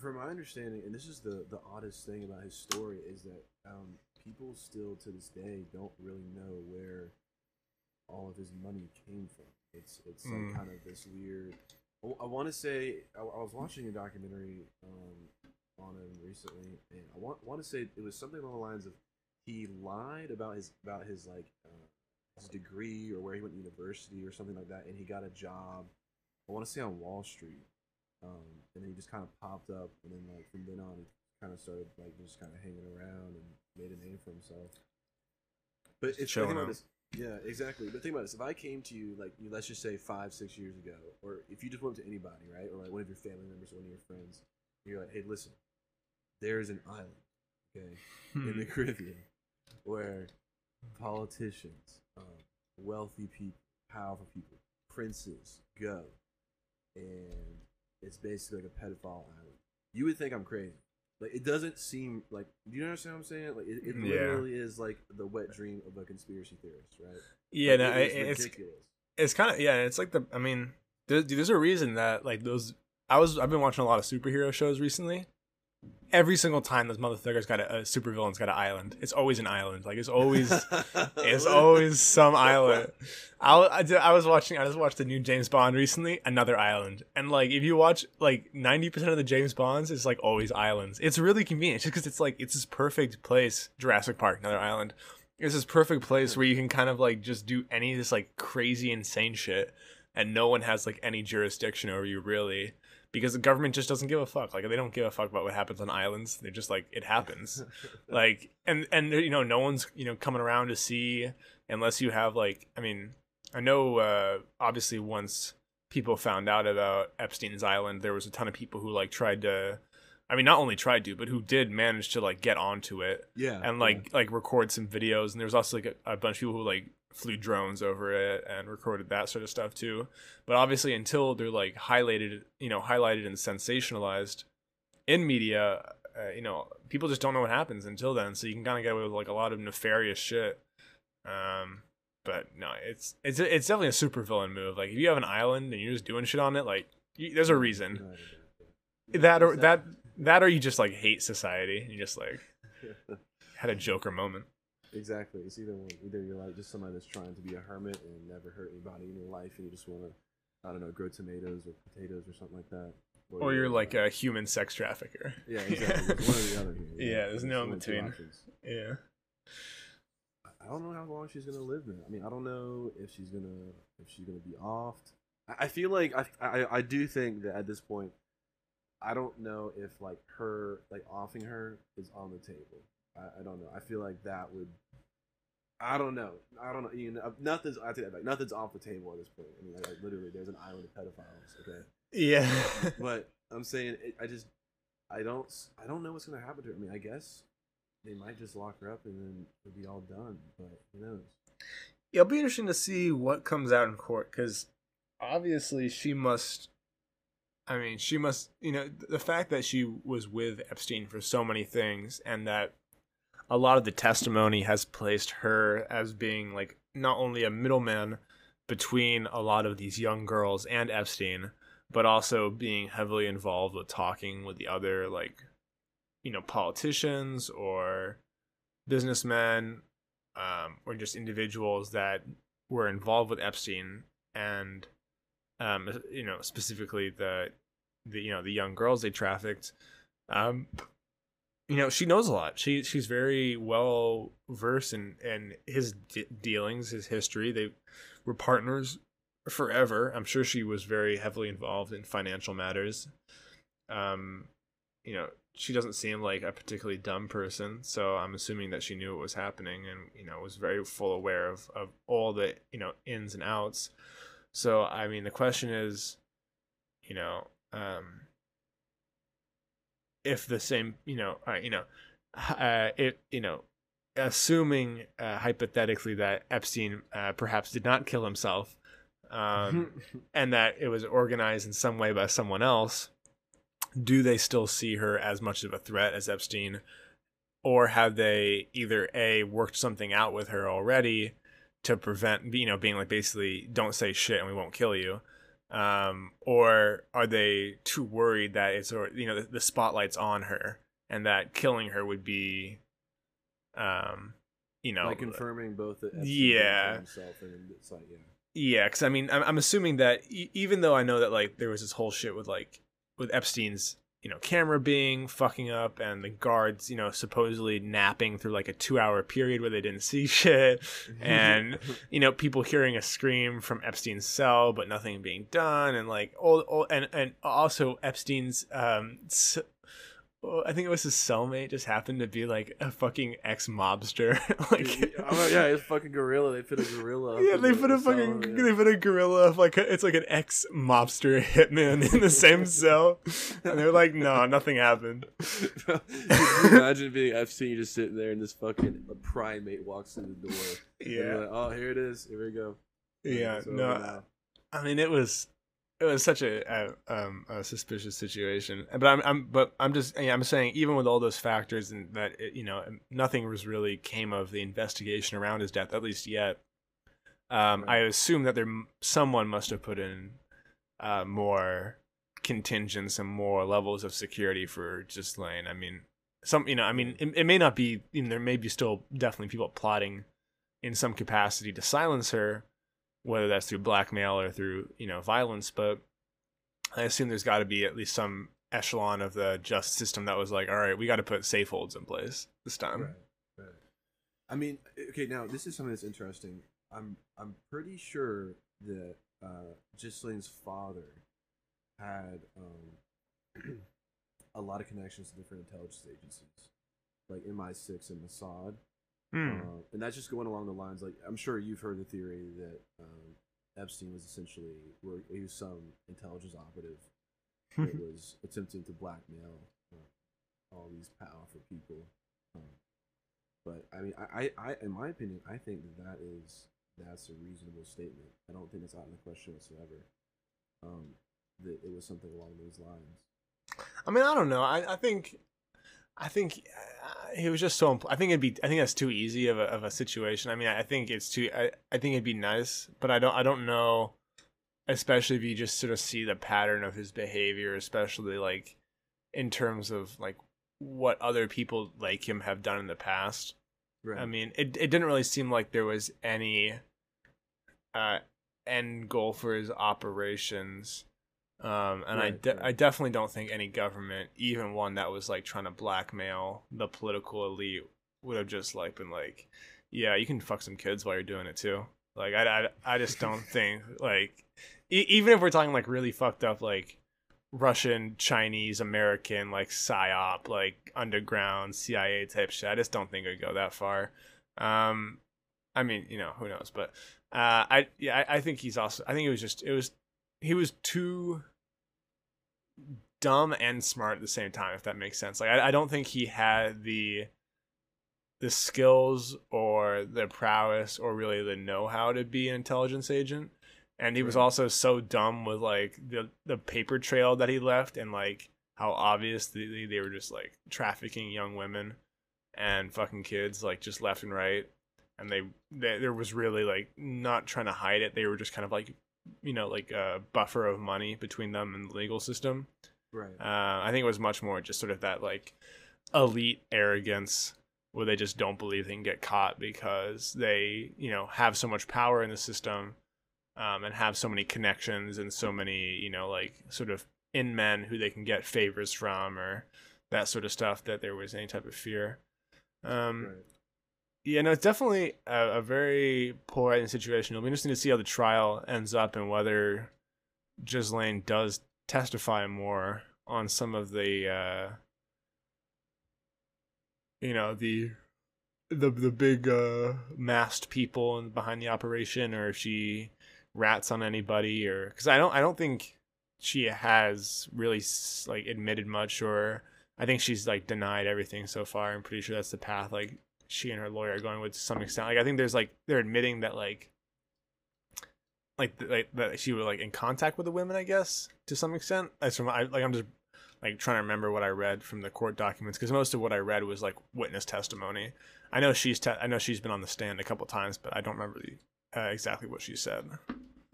From my understanding, and this is the the oddest thing about his story is that um, people still to this day don't really know where all of his money came from. It's it's like Mm. kind of this weird. I, want to say I, I was watching a documentary um, on him recently, and I want want to say it was something along the lines of he lied about his about his like uh, his degree or where he went to university or something like that, and he got a job. I want to say on Wall Street, um, and then he just kind of popped up, and then like from then on, he kind of started like just kind of hanging around and made a name for himself. But it's Showing about up. this. Yeah, exactly. But think about this: if I came to you, like, you, let's just say five, six years ago, or if you just went to anybody, right, or like one of your family members, or one of your friends, you're like, "Hey, listen, there's an island, okay, in the Caribbean, where politicians, um, wealthy people, powerful people, princes go, and it's basically like a pedophile island. You would think I'm crazy. Like it doesn't seem like. Do you understand what I'm saying? Like it, it Yeah. literally is like the wet dream of a conspiracy theorist, right? Yeah, Like, no, it is it- it's ridiculous. it's kind of yeah. It's like the I mean, there, dude, there's a reason that like those. I was I've been watching a lot of superhero shows recently. Every single time those motherfuckers got a, a supervillain's got an island. It's always an island. Like it's always it's always some island. I, I, did- I was watching I just watched the new James Bond recently, another island. And like if you watch like 90% of the James Bonds it's like always islands. It's really convenient just cuz it's like it's this perfect place, Jurassic Park, another island. It's this perfect place where you can kind of like just do any of this like crazy insane shit and no one has like any jurisdiction over you really because the government just doesn't give a fuck. Like they don't give a fuck about what happens on islands. They're just like it happens like and and you know no one's you know coming around to see unless you have like i mean i know uh obviously once people found out about epstein's island there was a ton of people who like tried to i mean not only tried to but who did manage to like get onto it yeah, and like like record some videos and there was also like a, a bunch of people who like flew drones over it and recorded that sort of stuff too. But obviously until they're like highlighted you know highlighted and sensationalized in media uh, you know people just don't know what happens until then. So you can kind of get away with like a lot of nefarious shit. Um but no it's it's it's definitely a super villain move. Like if you have an island and you're just doing shit on it like you, there's a reason. That or that that or you just like hate society. You just like had a joker moment Exactly. It's either one. Either you're like just somebody that's trying to be a hermit and never hurt anybody in your life, and you just want to, I don't know, grow tomatoes or potatoes or something like that. or you're like a human sex trafficker. yeah, exactly. One or the other here. Yeah, there's no in between. yeah. I don't know how long she's gonna live now. I mean, I don't know if she's gonna if she's gonna be offed. I, I feel like I, I I do think that at this point, I don't know if like her like offing her is on the table. I, I don't know. I feel like that would. I don't know. I don't know. You know, nothing's. I take that back. Nothing's off the table at this point. I mean, like, like, literally, there's an island of pedophiles. Okay, Yeah. but I'm saying, it, I just, I don't, I don't know what's gonna happen to her. I mean, I guess they might just lock her up and then it'll be all done. But who knows? It'll be interesting to see what comes out in court because obviously she must. I mean, she must. You know, the fact that she was with Epstein for so many things and that a lot of the testimony has placed her as being like not only a middleman between a lot of these young girls and Epstein, but also being heavily involved with talking with the other like you know politicians or businessmen um, or just individuals that were involved with Epstein and um, you know specifically the the you know the young girls they trafficked. Um, you know she knows a lot. She she's very well versed in in his de- dealings his history. They were partners forever. I'm sure she was very heavily involved in financial matters. Um you know she doesn't seem like a particularly dumb person so i'm assuming that she knew what was happening and you know was very full aware of of all the you know ins and outs. So i mean the question is you know um if the same you know uh, you know uh, it you know assuming uh, hypothetically that epstein uh, perhaps did not kill himself um and that it was organized in some way by someone else do they still see her as much of a threat as epstein? Or have they either a worked something out with her already to prevent you know being like basically don't say shit and we won't kill you um, or are they too worried that it's or you know the, the spotlight's on her and that killing her would be um you know like confirming both Epstein Yeah. himself and it's like yeah. yeah, because I mean, I'm, I'm assuming that e- even though I know that like there was this whole shit with like with Epstein's you know camera being fucking up and the guards you know supposedly napping through like a two hour period where they didn't see shit and you know people hearing a scream from Epstein's cell but nothing being done and like all, all and and also Epstein's um I think it was his cellmate just happened to be like a fucking ex mobster. like, oh, yeah, it's fucking gorilla. They put a gorilla. yeah, they put a the cell, fucking yeah. they put a gorilla of like a, it's like an ex mobster hitman in the same cell, and they're like, no, nothing happened. Imagine being Epstein, you just sitting there and this fucking primate walks in the door. And you're Yeah, like, oh, here it is. Here we go. yeah, no. I mean, it was it was such a, a um a suspicious situation. But I'm I'm but I'm just I'm saying even with all those factors and that it, you know nothing was really came of the investigation around his death at least yet. Um, I assume that there someone must have put in uh, more contingents and more levels of security for Ghislaine. I mean, some you know, I mean, it, it may not be. You know, there may be still definitely people plotting in some capacity to silence her, whether that's through blackmail or through you know violence. But I assume there's got to be at least some echelon of the just system that was like, all right, we got to put safe holds in place this time. Right, right. I mean, okay, now this is something that's interesting. I'm I'm pretty sure that uh, Ghislaine's father had um, a lot of connections to different intelligence agencies, like MI6 and Mossad. Hmm. Uh, and that's just going along the lines like I'm sure you've heard the theory that um, Epstein was essentially where he was some intelligence operative that was attempting to blackmail uh, all these powerful people. Um, but I mean, I, I, I, in my opinion, I think that that is that's a reasonable statement. I don't think it's out of the question whatsoever. Um, that it was something along those lines. I mean, I don't know. I, I think, I think uh, he was just so. Impl- I think it'd be. I think that's too easy of a of a situation. I mean, I think it's too. I, I think it'd be nice, but I don't. I don't know. Especially if you just sort of see the pattern of his behavior, especially like in terms of like what other people like him have done in the past. Right. I mean, it it didn't really seem like there was any uh end goal for his operations. Um, and I de- right. I definitely don't think any government, even one that was like trying to blackmail the political elite, would have just like been like, yeah, you can fuck some kids while you're doing it too. Like I I, I just don't think like e- even if we're talking like really fucked up like Russian, Chinese, American, like psyop, like underground CIA type shit. I just don't think it'd go that far. Um, I mean, you know, who knows? But uh, I yeah, I, I think he's also. I think it was just it was he was too dumb and smart at the same time. If that makes sense. Like I, I don't think he had the the skills or the prowess or really the know how to be an intelligence agent and he was also so dumb with like the the paper trail that he left and like how obvious they, they were just like trafficking young women and fucking kids like just left and right and they, they there was really like not trying to hide it they were just kind of like you know like a buffer of money between them and the legal system right. uh, I think it was much more just sort of that like elite arrogance where they just don't believe they can get caught because they, you know, have so much power in the system um, and have so many connections and so many, you know, like sort of in men who they can get favors from or that sort of stuff that there was any type of fear. Um, right. Yeah, no, it's definitely a, a very polarizing situation. It'll be interesting to see how the trial ends up and whether Ghislaine does testify more on some of the, uh, you know, the the the big uh, masked people in- behind the operation, or if she rats on anybody, or because I don't I don't think she has really like admitted much, or I think she's like denied everything so far. I'm pretty sure that's the path like she and her lawyer are going with to some extent. Like I think there's like they're admitting that like like like that she was like in contact with the women, I guess to some extent. That's from I like I'm just like trying to remember what I read from the court documents because most of what I read was like witness testimony. I know she's te- I know she's been on the stand a couple times, but I don't remember the, uh, exactly what she said.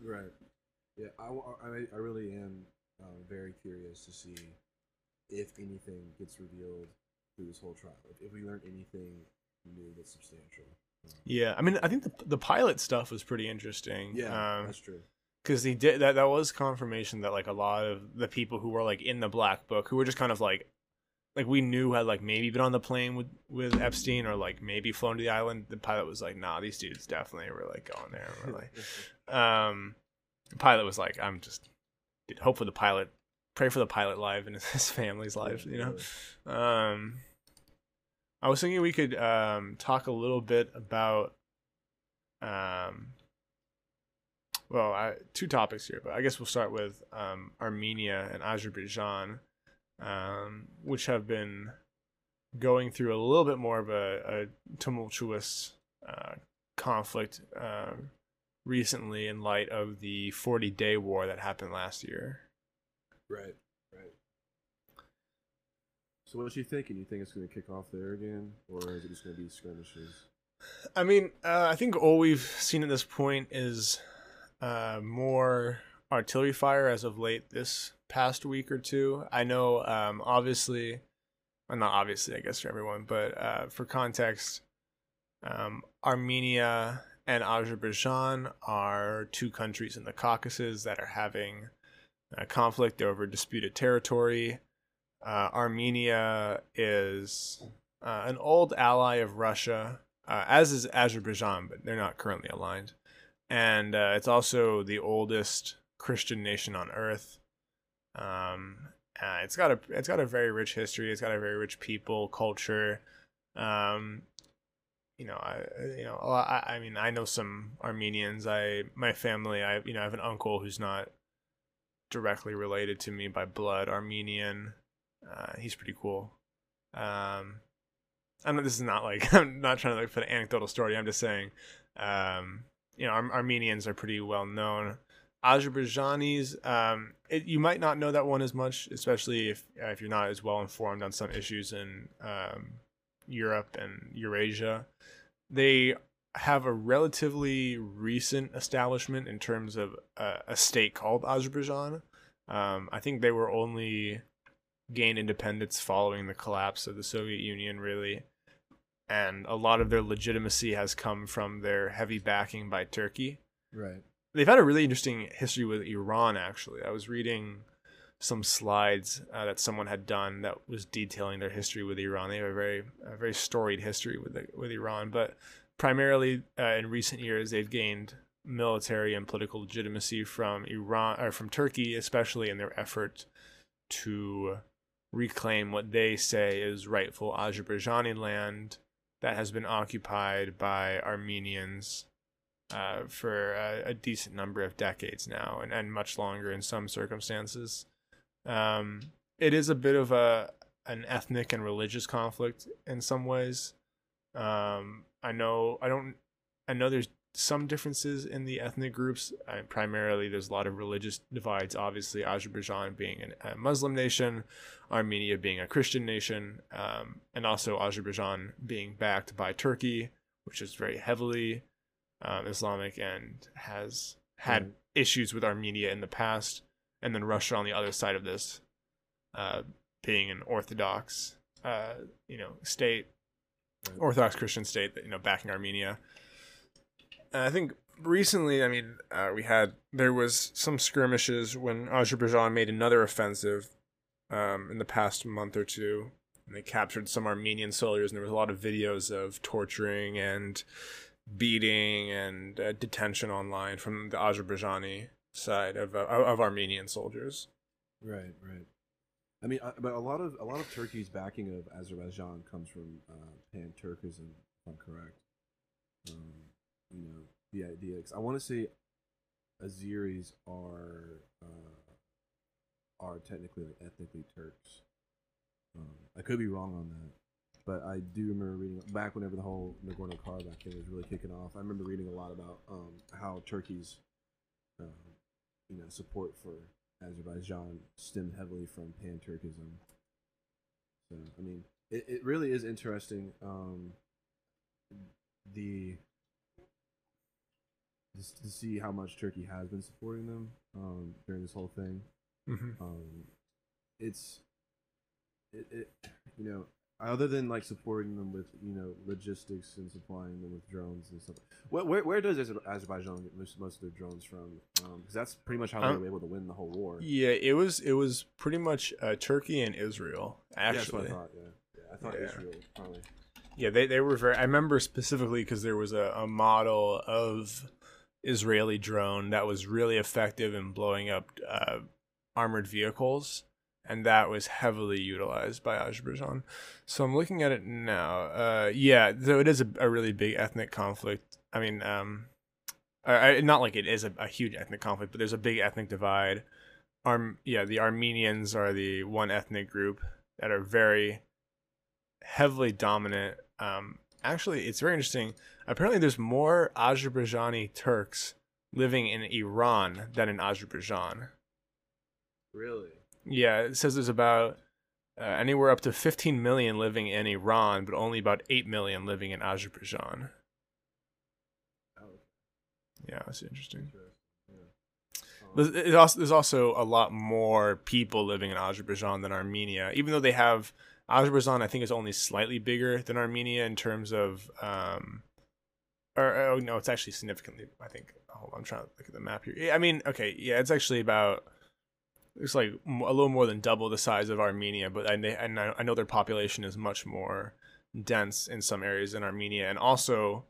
Right. Yeah, I, I, I really am um, very curious to see if anything gets revealed through this whole trial. If, if we learn anything new that's substantial. Yeah, I mean I think the the pilot stuff was pretty interesting. yeah, um, that's true. because he did that. That was confirmation that like a lot of the people who were like in the black book, who were just kind of like, like we knew had like maybe been on the plane with with Epstein or like maybe flown to the island. The pilot was like, nah, these dudes definitely were like going there. We're like, um, the pilot was like, I'm just. Hopefully the pilot pray for the pilot life and his family's life. You know. Um, I was thinking we could um, talk a little bit about, um, well, I, two topics here, but I guess we'll start with um, Armenia and Azerbaijan, um, which have been going through a little bit more of a, a tumultuous uh, conflict uh, recently in light of the 40 day war that happened last year. Right, right. So what you thinking? You think it's going to kick off there again, or is it just going to be skirmishes? I mean, uh, I think all we've seen at this point is uh, more artillery fire as of late this past week or two. I know, um, obviously, well, not obviously, I guess for everyone, but uh, for context, um, Armenia and Azerbaijan are two countries in the Caucasus that are having a conflict over disputed territory. Uh, Armenia is uh, an old ally of Russia, uh, as is Azerbaijan, but they're not currently aligned. And uh, it's also the oldest Christian nation on earth. Um, uh, it's got a it's got a very rich history. It's got a very rich people culture. Um, you know, I you know I, I mean I know some Armenians. I my family. I you know I have an uncle who's not directly related to me by blood Armenian. Uh, he's pretty cool. Um, I know this is not like I'm not trying to like put an anecdotal story. I'm just saying, um, you know, Ar- Armenians are pretty well known. Azerbaijanis, um, it, you might not know that one as much, especially if uh, if you're not as well informed on some issues in um, Europe and Eurasia. They have a relatively recent establishment in terms of uh, a state called Azerbaijan. Um, I think they were only gained independence following the collapse of the Soviet Union, really. And a lot of their legitimacy has come from their heavy backing by Turkey. Right. They've had a really interesting history with Iran, actually. I was reading some slides uh, that someone had done that was detailing their history with Iran. They have a very, a very storied history with the, with Iran, but primarily uh, in recent years, they've gained military and political legitimacy from Iran or from Turkey, especially in their effort to reclaim what they say is rightful Azerbaijani land that has been occupied by Armenians uh, for a, a decent number of decades now, and, and much longer in some circumstances. Um, it is a bit of a an ethnic and religious conflict in some ways. Um, I know I don't I know there's some differences in the ethnic groups. Uh, primarily, there's a lot of religious divides. Obviously, Azerbaijan being an, a Muslim nation, Armenia being a Christian nation, um, and also Azerbaijan being backed by Turkey, which is very heavily um, Islamic and has had Right. issues with Armenia in the past, and then Russia on the other side of this, uh, being an Orthodox, uh, you know, state, Right. Orthodox Christian state that you know backing Armenia. I think recently, I mean, uh, we had there was some skirmishes when Azerbaijan made another offensive um, in the past month or two, and they captured some Armenian soldiers, and there was a lot of videos of torturing and beating and uh, detention online from the Azerbaijani side of uh, of Armenian soldiers. Right, right. I mean, uh, but a lot of a lot of Turkey's backing of Azerbaijan comes from uh, pan Turkism, if I'm correct. Um, you know, the idea. 'cause I want to say Azeris are uh, are technically like ethnically Turks. Um, I could be wrong on that, but I do remember reading back whenever the whole Nagorno Karabakh thing was really kicking off. I remember reading a lot about um, how Turkey's um, you know support for Azerbaijan stemmed heavily from pan Turkism. So I mean, it, it really is interesting. Um, the just to see how much Turkey has been supporting them um, during this whole thing. Mm-hmm. Um, it's it, it you know other than like supporting them with you know logistics and supplying them with drones and stuff. Where where, where does Azerbaijan get most, most of their drones from? Because that's pretty much how they Um, were able to win the whole war. Yeah, it was it was pretty much uh, Turkey and Israel Yeah, that's what actually. I thought. Yeah, yeah I thought Yeah. Israel probably. Yeah, they, they were very. I remember specifically because there was a, a model of Israeli drone that was really effective in blowing up uh, armored vehicles, and that was heavily utilized by Azerbaijan. So I'm looking at it now. Uh, yeah, though it is a, a really big ethnic conflict. I mean, um, I, not like it is a, a huge ethnic conflict, but there's a big ethnic divide. Arm, yeah, the Armenians are the one ethnic group that are very heavily dominant. Um, actually, it's very interesting. Apparently, there's more Azerbaijani Turks living in Iran than in Azerbaijan. Really? Yeah, it says there's about uh, anywhere up to 15 million living in Iran, but only about 8 million living in Azerbaijan. Oh, Yeah, that's interesting. Yeah. Um, There's, also, there's also a lot more people living in Azerbaijan than Armenia, even though they have Azerbaijan. I think is only slightly bigger than Armenia in terms of, um, or oh no, it's actually significantly. I think. Hold on, I'm trying to look at the map here. Yeah, I mean, okay, yeah, it's actually about. It's like a little more than double the size of Armenia, but and they and I I know their population is much more dense in some areas in Armenia, and also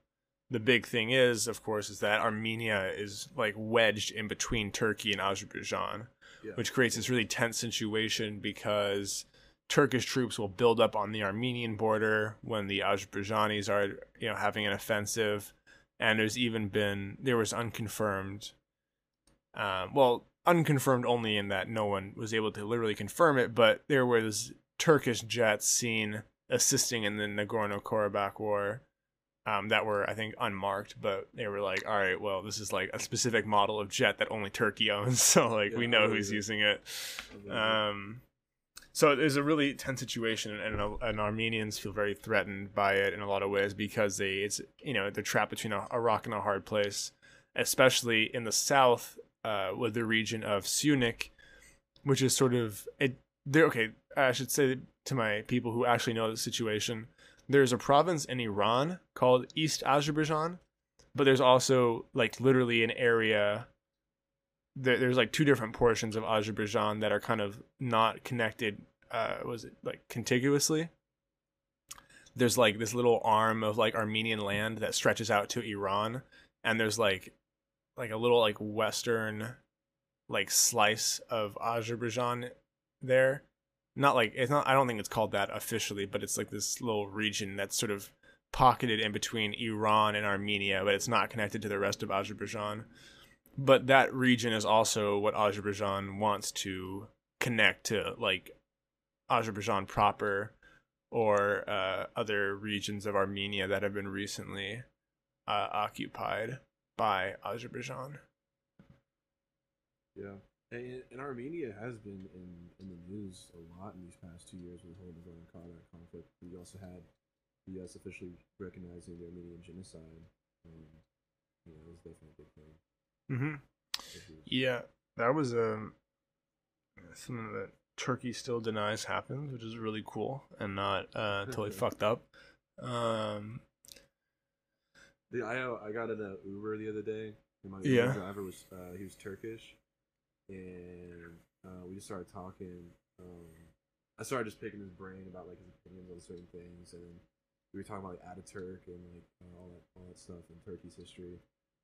the big thing is, of course, is that Armenia is like wedged in between Turkey and Azerbaijan, yeah. which creates this really tense situation because Turkish troops will build up on the Armenian border when the Azerbaijanis are, you know, having an offensive, and there's even been there was unconfirmed, um, well, unconfirmed only in that no one was able to literally confirm it, but there was Turkish jets seen assisting in the Nagorno Karabakh war um, that were I think unmarked, but they were like, all right, well, this is like a specific model of jet that only Turkey owns, so like we know who's it. using it. Um, so there's a really tense situation, and, and Armenians feel very threatened by it in a lot of ways because they it's you know they're trapped between a, a rock and a hard place, especially in the south uh, with the region of Syunik, which is sort of it. They're okay. I should say to my people who actually know the situation, there's a province in Iran called East Azerbaijan, but there's also like literally an area there, there's like two different portions of Azerbaijan that are kind of not connected. Uh, was it like contiguously? There's like this little arm of like Armenian land that stretches out to Iran, and there's like like a little like western like slice of Azerbaijan there. Not like it's not. I don't think it's called that officially, but it's like this little region that's sort of pocketed in between Iran and Armenia, but it's not connected to the rest of Azerbaijan but that region is also what Azerbaijan wants to connect to, like Azerbaijan proper or uh, other regions of Armenia that have been recently uh, occupied by Azerbaijan. Yeah. And, and Armenia has been in, in the news a lot in these past two years with the whole Nagorno-Karabakh conflict. We also had the U.S. officially recognizing the Armenian genocide. Um, you know, it was definitely a big thing. Mm-hmm. Yeah, that was um, something that Turkey still denies happened, which is really cool and not uh, totally fucked up. Um, The, I uh, I got in an Uber the other day. And my Yeah. Uber driver was uh, he was Turkish, and uh, we just started talking. Um, I started just picking his brain about like his opinions on certain things, and we were talking about like Ataturk and like uh, all that all that stuff in Turkey's history.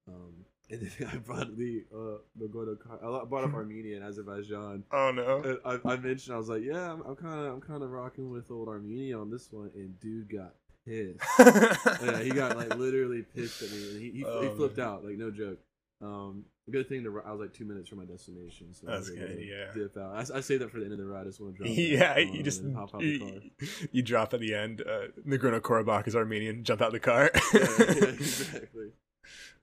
Um, and then I brought the uh, Nagorno I brought up Armenia and Azerbaijan. oh no. I, I mentioned I was like, yeah, I'm, kind of I'm kind of rocking with old Armenia on this one, and dude got pissed yeah, he got like literally pissed at me. And he he, Oh, he flipped man. out, like no joke. Um, good thing to I was like two minutes from my destination, so I was That's good, yeah. Dip out. I, I say that for the end of the ride. I just want to drop. yeah, you just hop out the car. you, you drop at the end. Uh, Nagorno Karabakh is Armenian. Jump out the car. yeah, yeah, exactly.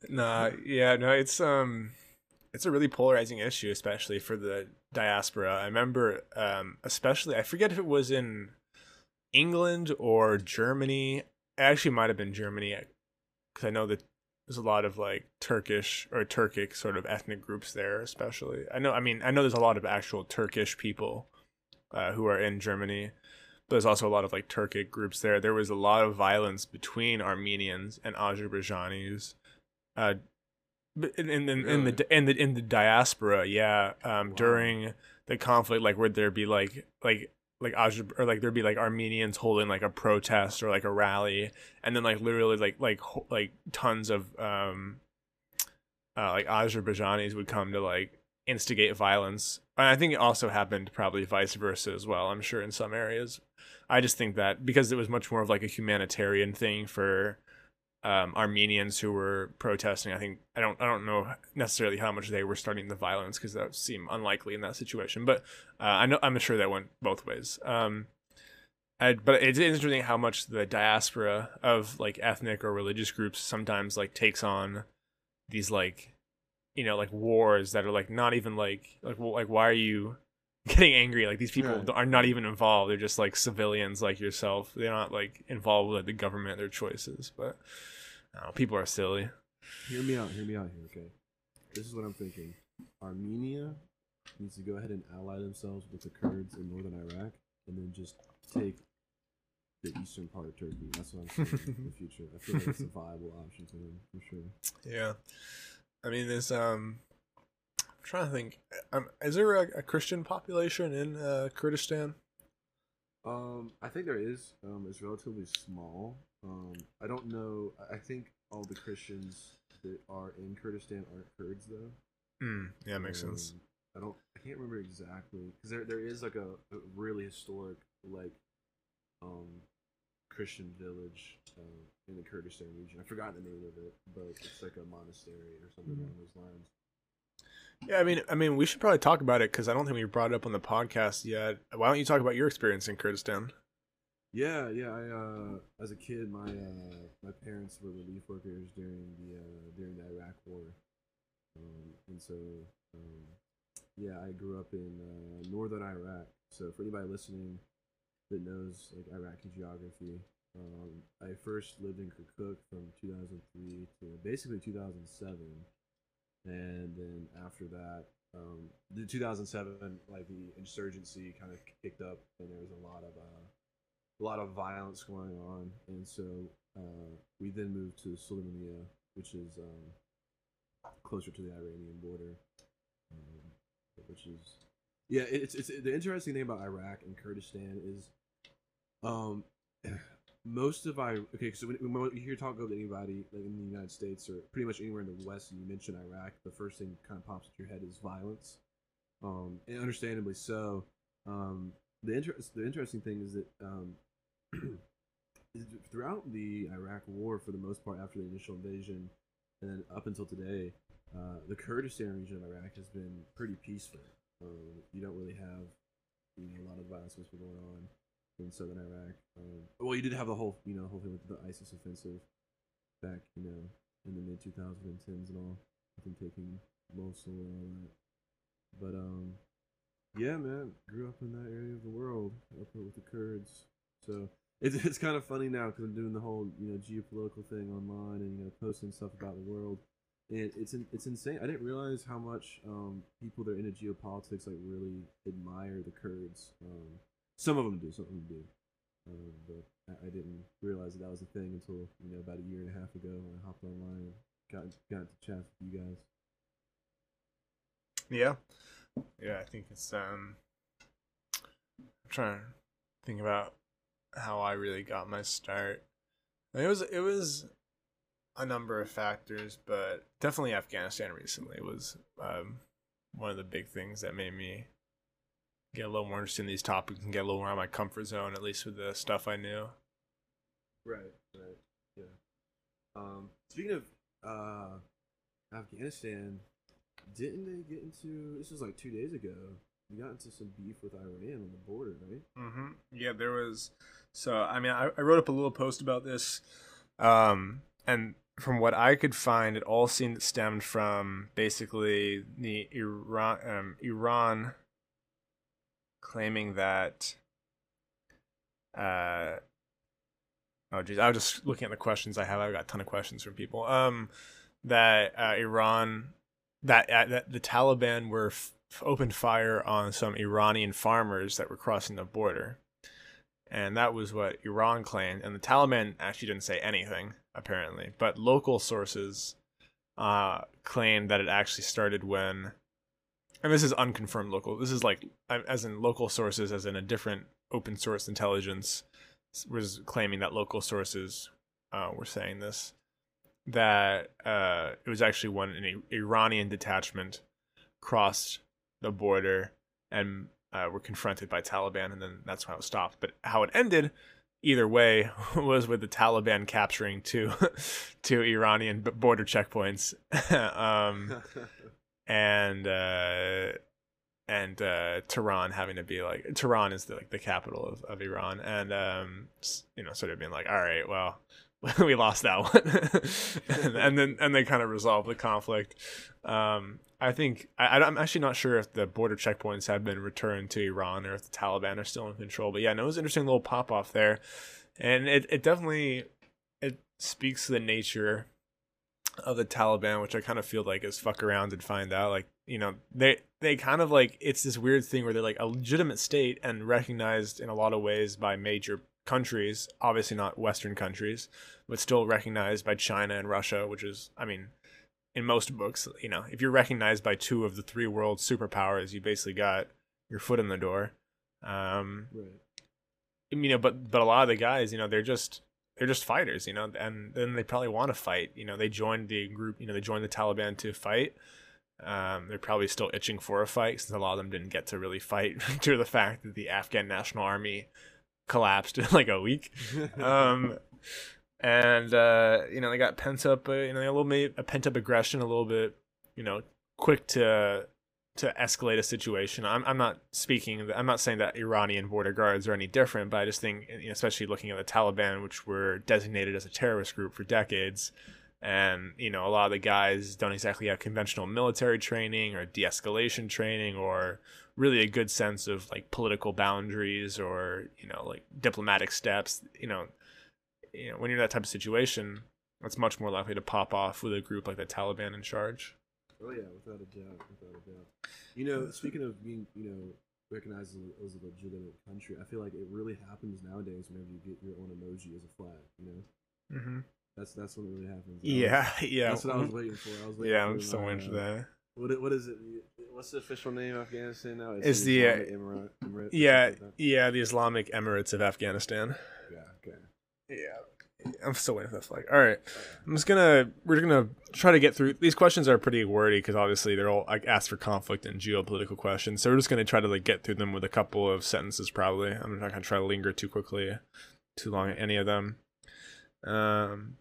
Nah, yeah, no, it's um, it's a really polarizing issue, especially for the diaspora. I remember, um, especially I forget if it was in England or Germany. It actually might have been Germany, because I know that there's a lot of like Turkish or Turkic sort of ethnic groups there, especially. I know, I mean, I know there's a lot of actual Turkish people uh, who are in Germany. But there's also a lot of like Turkic groups there. There was a lot of violence between Armenians and Azerbaijanis, uh, in in, in, in the in the in the diaspora. Yeah, um, Wow. during the conflict, like would there be like like like or like there'd be like Armenians holding like a protest or like a rally, and then like literally like like ho- like tons of um, uh, like Azerbaijanis would come to like instigate violence. And I think it also happened probably vice versa as well. I'm sure in some areas. I just think that because it was much more of like a humanitarian thing for um, Armenians who were protesting. I think I don't I don't know necessarily how much they were starting the violence because that seemed unlikely in that situation. But uh, I know I'm sure that went both ways. Um, I, but it's interesting how much the diaspora of like ethnic or religious groups sometimes like takes on these like you know like wars that are like not even like like well, like why are you getting angry like these people Right. are not even involved they're just like civilians like yourself they're not like involved with the government their choices but know, people are silly Hear me out. Hear me out here. Okay, this is what I'm thinking. Armenia needs to go ahead and ally themselves with the Kurds in northern Iraq, and then just take the eastern part of Turkey. That's what I'm thinking in the future. I feel like it's a viable option for them for sure. yeah i mean there's um i'm trying to think um, is there a, a christian population in uh, kurdistan Um, I think there is. Um, it's relatively small. Um, I don't know. I- think all the Christians that are in Kurdistan aren't Kurds though. mm, yeah makes sense Um, I don't. I can't remember exactly because there there is like a, a really historic like um Christian village um, in the Kurdistan region. I forgot the name of it, but it's like a monastery or something Mhm. along those lines. Yeah, I mean, I mean, we should probably talk about it because I don't think we brought it up on the podcast yet. Why don't you talk about your experience in Kurdistan? Yeah, yeah. I uh, as a kid, my uh, my parents were relief workers during the uh, during the Iraq War, um, and so um, yeah, I grew up in uh, northern Iraq. So for anybody listening that knows like Iraqi geography, um, I first lived in Kirkuk from 2003 to basically 2007, and then after that, um, the 2007 like the insurgency kind of kicked up, and there was a lot of uh, a lot of violence going on, and so uh, we then moved to Sulaymaniyah, which is um, closer to the Iranian border, um, which is yeah. It's it's the interesting thing about Iraq and Kurdistan is, um, most of I okay. So when, when you hear talk of anybody like in the United States or pretty much anywhere in the West, and you mention Iraq, the first thing that kind of pops into your head is violence, um, and understandably so. Um, the interest the interesting thing is that um, throughout the Iraq War, for the most part, after the initial invasion, and then up until today, uh, the Kurdistan region of Iraq has been pretty peaceful. Um, you don't really have you know, a lot of violence that's been going on in southern Iraq. Um, well, you did have the whole you know whole thing with the ISIS offensive back you know in the mid 2010s and all. I taking Mosul and all that. But um, yeah, man, grew up in that area of the world, up with the Kurds. So it's it's kind of funny now because I'm doing the whole you know geopolitical thing online and you know posting stuff about the world. And it's it's insane. I didn't realize how much um, people that are into geopolitics like really admire the Kurds. Um, some of them do, some of them do. Um, but I, I didn't realize that that was a thing until you know about a year and a half ago when I hopped online and got got to chat with you guys. Yeah, yeah, I think it's um. I'm trying to think about how I really got my start. It was it was a number of factors, but definitely Afghanistan recently was um, one of the big things that made me get a little more interested in these topics and get a little more out of my comfort zone, at least with the stuff I knew. Right, right, yeah. Um, speaking of uh, Afghanistan, didn't they get into this was like two days ago? We got into some beef with Iran on the border, right? Mm-hmm. Yeah, there was. So I mean, I, I wrote up a little post about this, um, and from what I could find, it all seemed stemmed from basically the Iran, um, Iran claiming that. Uh, oh geez, I was just looking at the questions I have. I've got a ton of questions from people. Um, that uh, Iran, that uh, that the Taliban were f- opened fire on some Iranian farmers that were crossing the border. And that was what Iran claimed. And the Taliban actually didn't say anything, apparently. But local sources uh, claimed that it actually started when. And this is unconfirmed local. This is like, as in local sources, as in a different open source intelligence was claiming that local sources uh, were saying this. That uh, it was actually when an Iranian detachment crossed the border and uh, were confronted by Taliban, and then that's how it stopped. But how it ended, either way, was with the Taliban capturing two two Iranian border checkpoints, um, and uh, and uh, Tehran having to be like Tehran is the, like the capital of, of Iran, and um, you know, sort of being like, all right, well, we lost that one, and, and, then and they kind of resolved the conflict. Um, I think I, I'm actually not sure if the border checkpoints have been returned to Iran or if the Taliban are still in control. But yeah, no, it was an interesting little pop off there, and it it definitely it speaks to the nature of the Taliban, which I kind of feel like is fuck around and find out. Like you know they they kind of like it's this weird thing where they're like a legitimate state and recognized in a lot of ways by major countries, obviously not Western countries, but still recognized by China and Russia, which is, I mean, in most books, you know, if you're recognized by two of the three world superpowers, you basically got your foot in the door. Um, right. You know, but but a lot of the guys, you know, they're just they're just fighters, you know, and then they probably want to fight. You know, they joined the group, you know, they joined the Taliban to fight. Um, they're probably still itching for a fight since a lot of them didn't get to really fight due to the fact that the Afghan National Army collapsed in like a week. Um, and uh, you know they got pent up, uh, you know, a little bit a pent up aggression, a little bit, you know, quick to to escalate a situation. I'm I'm not speaking. I'm not saying that Iranian border guards are any different, but I just think, especially looking at the Taliban, which were designated as a terrorist group for decades, and you know a lot of the guys don't exactly have conventional military training or de-escalation training or really a good sense of like political boundaries or you know like diplomatic steps you know you know when you're in that type of situation it's much more likely to pop off with a group like the Taliban in charge oh yeah without a doubt without a doubt you know speaking of being you know recognized as a legitimate country i feel like it really happens nowadays whenever you get your own emoji as a flag you know mm-hmm. that's that's what really happens yeah was, yeah that's what i was waiting for i was waiting yeah i'm so into that what what is it? What's the official name of Afghanistan now? It's, it's the, the Emirate, Emirate yeah like yeah the Islamic Emirates of Afghanistan. Yeah. Okay. Yeah. I'm still waiting for that flag. All right, I'm just gonna we're gonna try to get through these questions are pretty wordy because obviously they're all like asked for conflict and geopolitical questions. So we're just gonna try to like get through them with a couple of sentences. Probably I'm not gonna try to linger too quickly, too long at any of them. Um,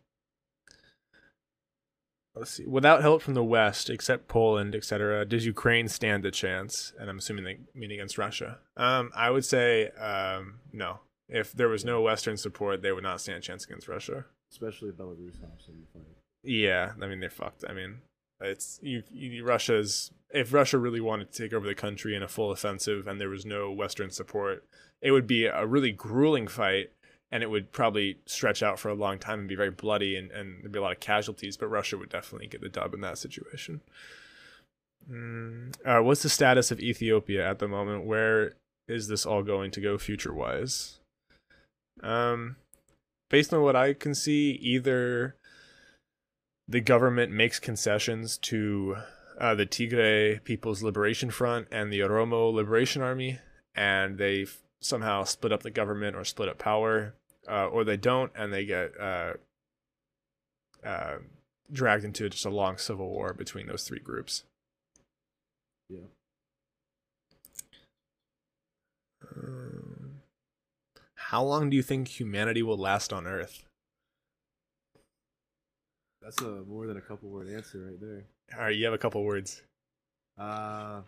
let's see. Without help from the West, except Poland, etc., does Ukraine stand a chance? And I'm assuming they mean against Russia. Um, I would say um, no. If there was no Western support, they would not stand a chance against Russia. Especially Belarus hops in the fight. Yeah, I mean they're fucked. I mean, it's you, you, Russia's. If Russia really wanted to take over the country in a full offensive and there was no Western support, it would be a really grueling fight and it would probably stretch out for a long time and be very bloody and, and there'd be a lot of casualties but russia would definitely get the dub in that situation mm, uh, what's the status of ethiopia at the moment where is this all going to go future wise um, based on what i can see either the government makes concessions to uh, the tigray people's liberation front and the oromo liberation army and they somehow split up the government or split up power uh, or they don't, and they get uh, uh, dragged into just a long civil war between those three groups. Yeah. How long do you think humanity will last on Earth? That's a more than a couple word answer right there. All right, you have a couple words. Uh,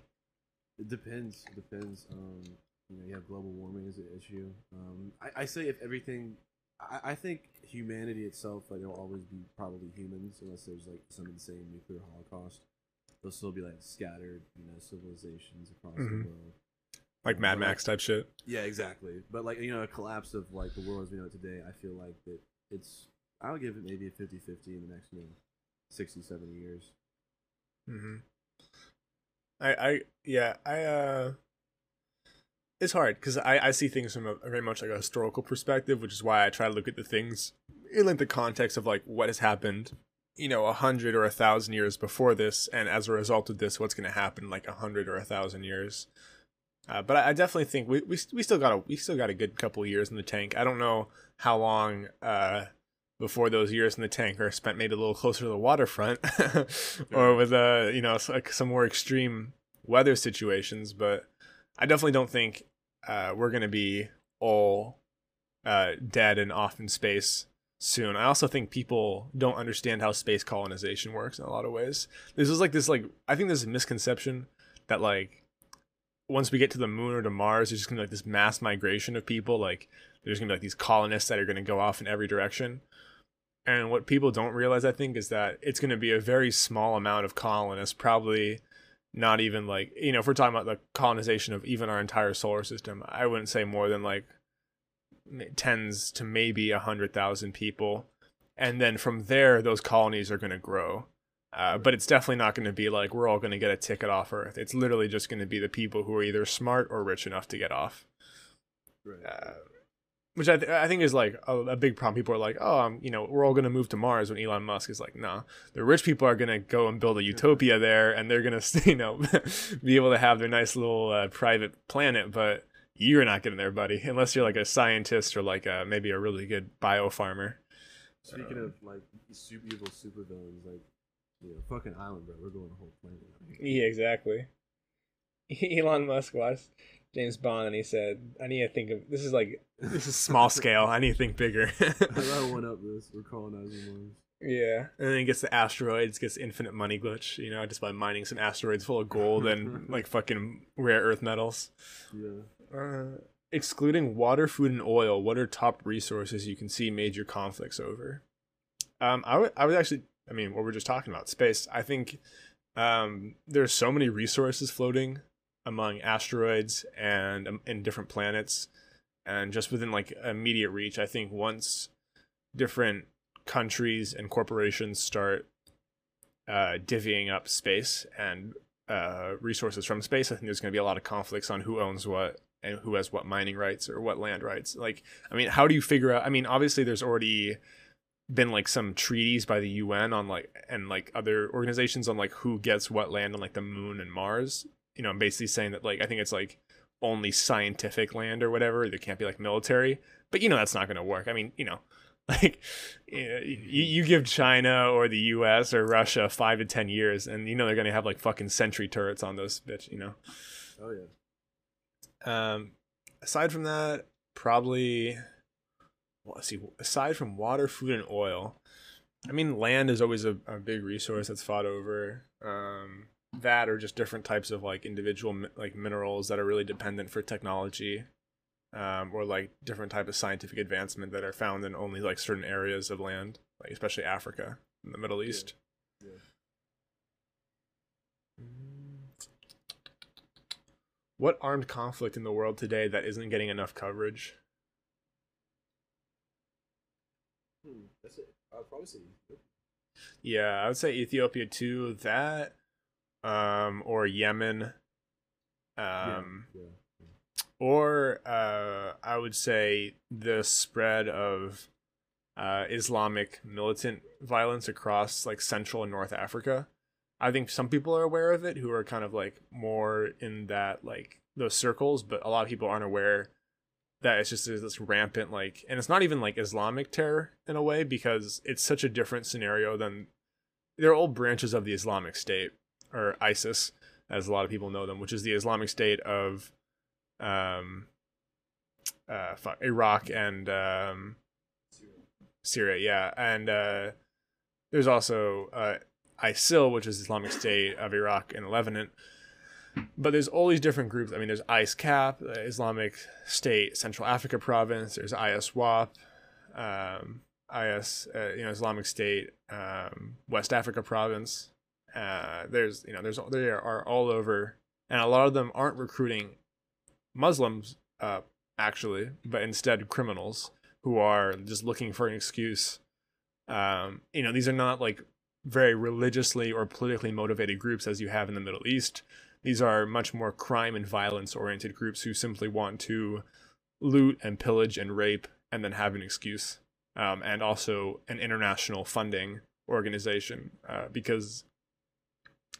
it depends. It depends. Um, you know, you have global warming as an issue. Um, I, I say if everything, I, I think humanity itself, like it'll always be probably humans, unless there's like some insane nuclear holocaust. There'll still be like scattered, you know, civilizations across mm-hmm. the world. Like Mad Max type shit. Yeah, exactly. But like you know, a collapse of like the world as we know it today, I feel like that it's. I'll give it maybe a 50-50 in the next you know, 60, 70 years. Mm-hmm. I I yeah I uh it's hard because I, I see things from a, very much like a historical perspective, which is why I try to look at the things in like the context of like what has happened, you know, a hundred or a thousand years before this, and as a result of this, what's going to happen like a hundred or a thousand years. Uh, but I, I, definitely think we, we we still got a we still got a good couple years in the tank. I don't know how long uh, before those years in the tank are spent maybe a little closer to the waterfront, or with uh you know like some more extreme weather situations, but I definitely don't think uh, we're gonna be all uh, dead and off in space soon. I also think people don't understand how space colonization works in a lot of ways. This is like this like I think there's a misconception that like once we get to the moon or to Mars, there's just gonna be like this mass migration of people. Like there's gonna be like these colonists that are gonna go off in every direction. And what people don't realize, I think, is that it's gonna be a very small amount of colonists, probably not even like you know, if we're talking about the colonization of even our entire solar system, I wouldn't say more than like tens to maybe a hundred thousand people, and then from there, those colonies are going to grow. Uh, but it's definitely not going to be like we're all going to get a ticket off Earth. It's literally just going to be the people who are either smart or rich enough to get off. Right. Uh, which I, th- I think is like a, a, big problem. People are like, oh, um, you know, we're all going to move to Mars. When Elon Musk is like, no, the rich people are going to go and build a utopia there, and they're going to, you know, be able to have their nice little uh, private planet. But you're not getting there, buddy, unless you're like a scientist or like a, maybe a really good bio farmer. Speaking uh, of like super evil super villains, like yeah, fucking island, bro. We're going the whole planet. Yeah, exactly. Elon Musk watched James Bond and he said, "I need to think of this is like this is small scale. I need to think bigger." I one up this. We're colonizing Mars. Yeah, and then he gets the asteroids, gets infinite money glitch. You know, just by mining some asteroids full of gold and like fucking rare earth metals. Yeah. Uh, excluding water, food, and oil, what are top resources you can see major conflicts over? Um, I would, I would actually, I mean, what we're just talking about, space. I think um, there's so many resources floating among asteroids and um, in different planets, and just within like immediate reach. I think once different countries and corporations start uh, divvying up space and uh, resources from space, I think there's going to be a lot of conflicts on who owns what and who has what mining rights or what land rights. Like, I mean, how do you figure out? I mean, obviously, there's already been like some treaties by the UN on like and like other organizations on like who gets what land on like the moon and Mars. You know, I'm basically saying that like I think it's like only scientific land or whatever. There can't be like military. But you know that's not going to work. I mean, you know, like you, you give China or the U.S. or Russia five to ten years, and you know they're going to have like fucking sentry turrets on those bitch. You know. Oh yeah. Um, aside from that, probably let's see. Aside from water, food, and oil, I mean, land is always a, a big resource that's fought over. Um, that or just different types of like individual like minerals that are really dependent for technology, um, or like different type of scientific advancement that are found in only like certain areas of land, like especially Africa and the Middle East. Yeah. yeah. What armed conflict in the world today that isn't getting enough coverage? Hmm, that's it. I'd probably say. Yeah, I would say Ethiopia too. That, um, or Yemen. Um, yeah, yeah. or uh, I would say the spread of uh, Islamic militant violence across like Central and North Africa. I think some people are aware of it who are kind of like more in that like those circles, but a lot of people aren't aware that it's just this rampant like and it's not even like Islamic terror in a way because it's such a different scenario than they're all branches of the Islamic State or ISIS as a lot of people know them, which is the Islamic State of um uh fuck, Iraq and um Syria, yeah. And uh there's also uh ISIL, which is Islamic State of Iraq and Lebanon. But there's all these different groups. I mean, there's ISCAP, Islamic State Central Africa Province. There's ISWAP, um, IS, uh, you know, Islamic State um, West Africa Province. Uh, there's, you know, there's they are all over, and a lot of them aren't recruiting Muslims, uh, actually, but instead criminals who are just looking for an excuse. Um, you know, these are not like very religiously or politically motivated groups as you have in the Middle East. These are much more crime and violence oriented groups who simply want to loot and pillage and rape and then have an excuse. Um, and also an international funding organization uh, because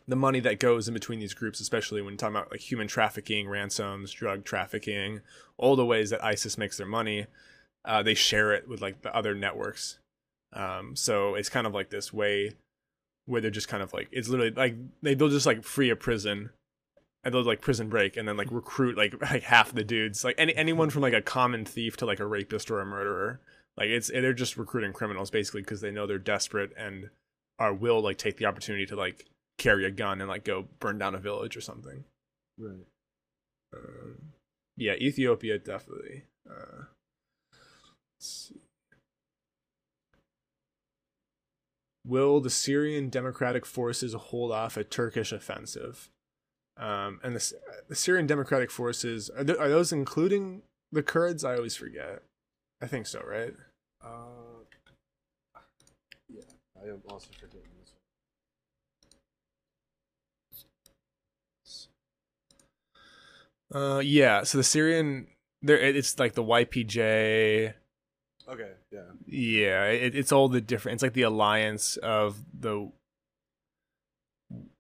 the money that goes in between these groups, especially when talking about like human trafficking, ransoms, drug trafficking, all the ways that ISIS makes their money, uh, they share it with like the other networks. Um, so it's kind of like this way where they're just kind of like it's literally like they they'll just like free a prison and they'll like prison break and then like recruit like like half the dudes. Like any anyone from like a common thief to like a rapist or a murderer. Like it's they're just recruiting criminals basically because they know they're desperate and are will like take the opportunity to like carry a gun and like go burn down a village or something. Right. um, yeah ethiopia definitely. Uh, let's see. will the syrian democratic forces hold off a turkish offensive um, and the, the syrian democratic forces are, th- are those including the kurds i always forget i think so right Uh, yeah, I am also forgetting this. one. uh, yeah so the syrian there it's like the ypj Okay, yeah. Yeah, it, it's all the different. It's like the alliance of the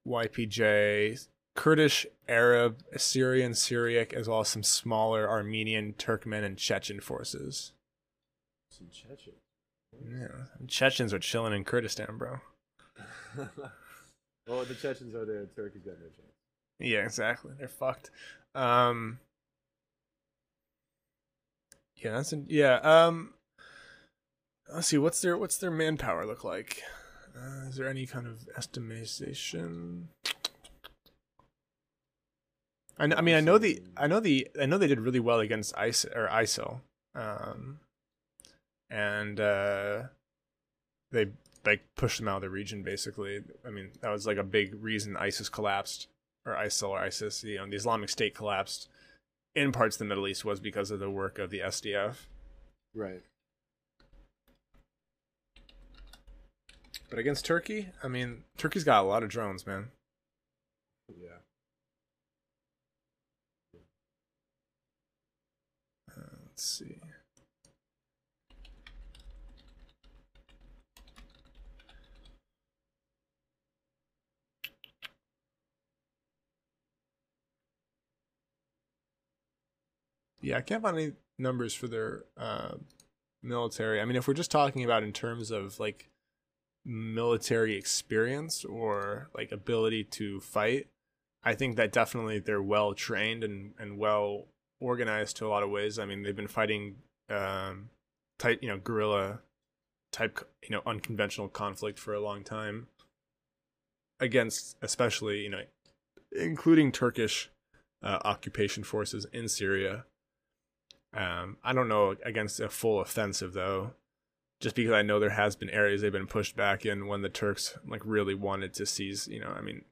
YPJ, Kurdish, Arab, Assyrian, Syriac, as well as some smaller Armenian, Turkmen, and Chechen forces. Some Chechen. Yeah, Chechens are chilling in Kurdistan, bro. well, the Chechens are there. Turkey's got no chance. Yeah, exactly. They're fucked. Um, yeah, that's an, yeah. Um, let's see. What's their what's their manpower look like? Uh, is there any kind of estimation? I, know, I mean, I know the, I know the, I know they did really well against ISIL or ISIL, um, and uh, they like pushed them out of the region. Basically, I mean, that was like a big reason ISIS collapsed, or ISIL or ISIS. You know, the Islamic State collapsed in parts of the Middle East was because of the work of the SDF. Right. But against Turkey, I mean, Turkey's got a lot of drones, man. Yeah. Let's see. Yeah, I can't find any numbers for their uh, military. I mean, if we're just talking about in terms of like military experience or like ability to fight, I think that definitely they're well trained and, and well organized to a lot of ways. I mean, they've been fighting um, type, you know, guerrilla type, you know, unconventional conflict for a long time against, especially, you know, including Turkish uh, occupation forces in Syria. Um, I don't know against a full offensive though, just because I know there has been areas they've been pushed back in when the Turks like really wanted to seize. You know, I mean,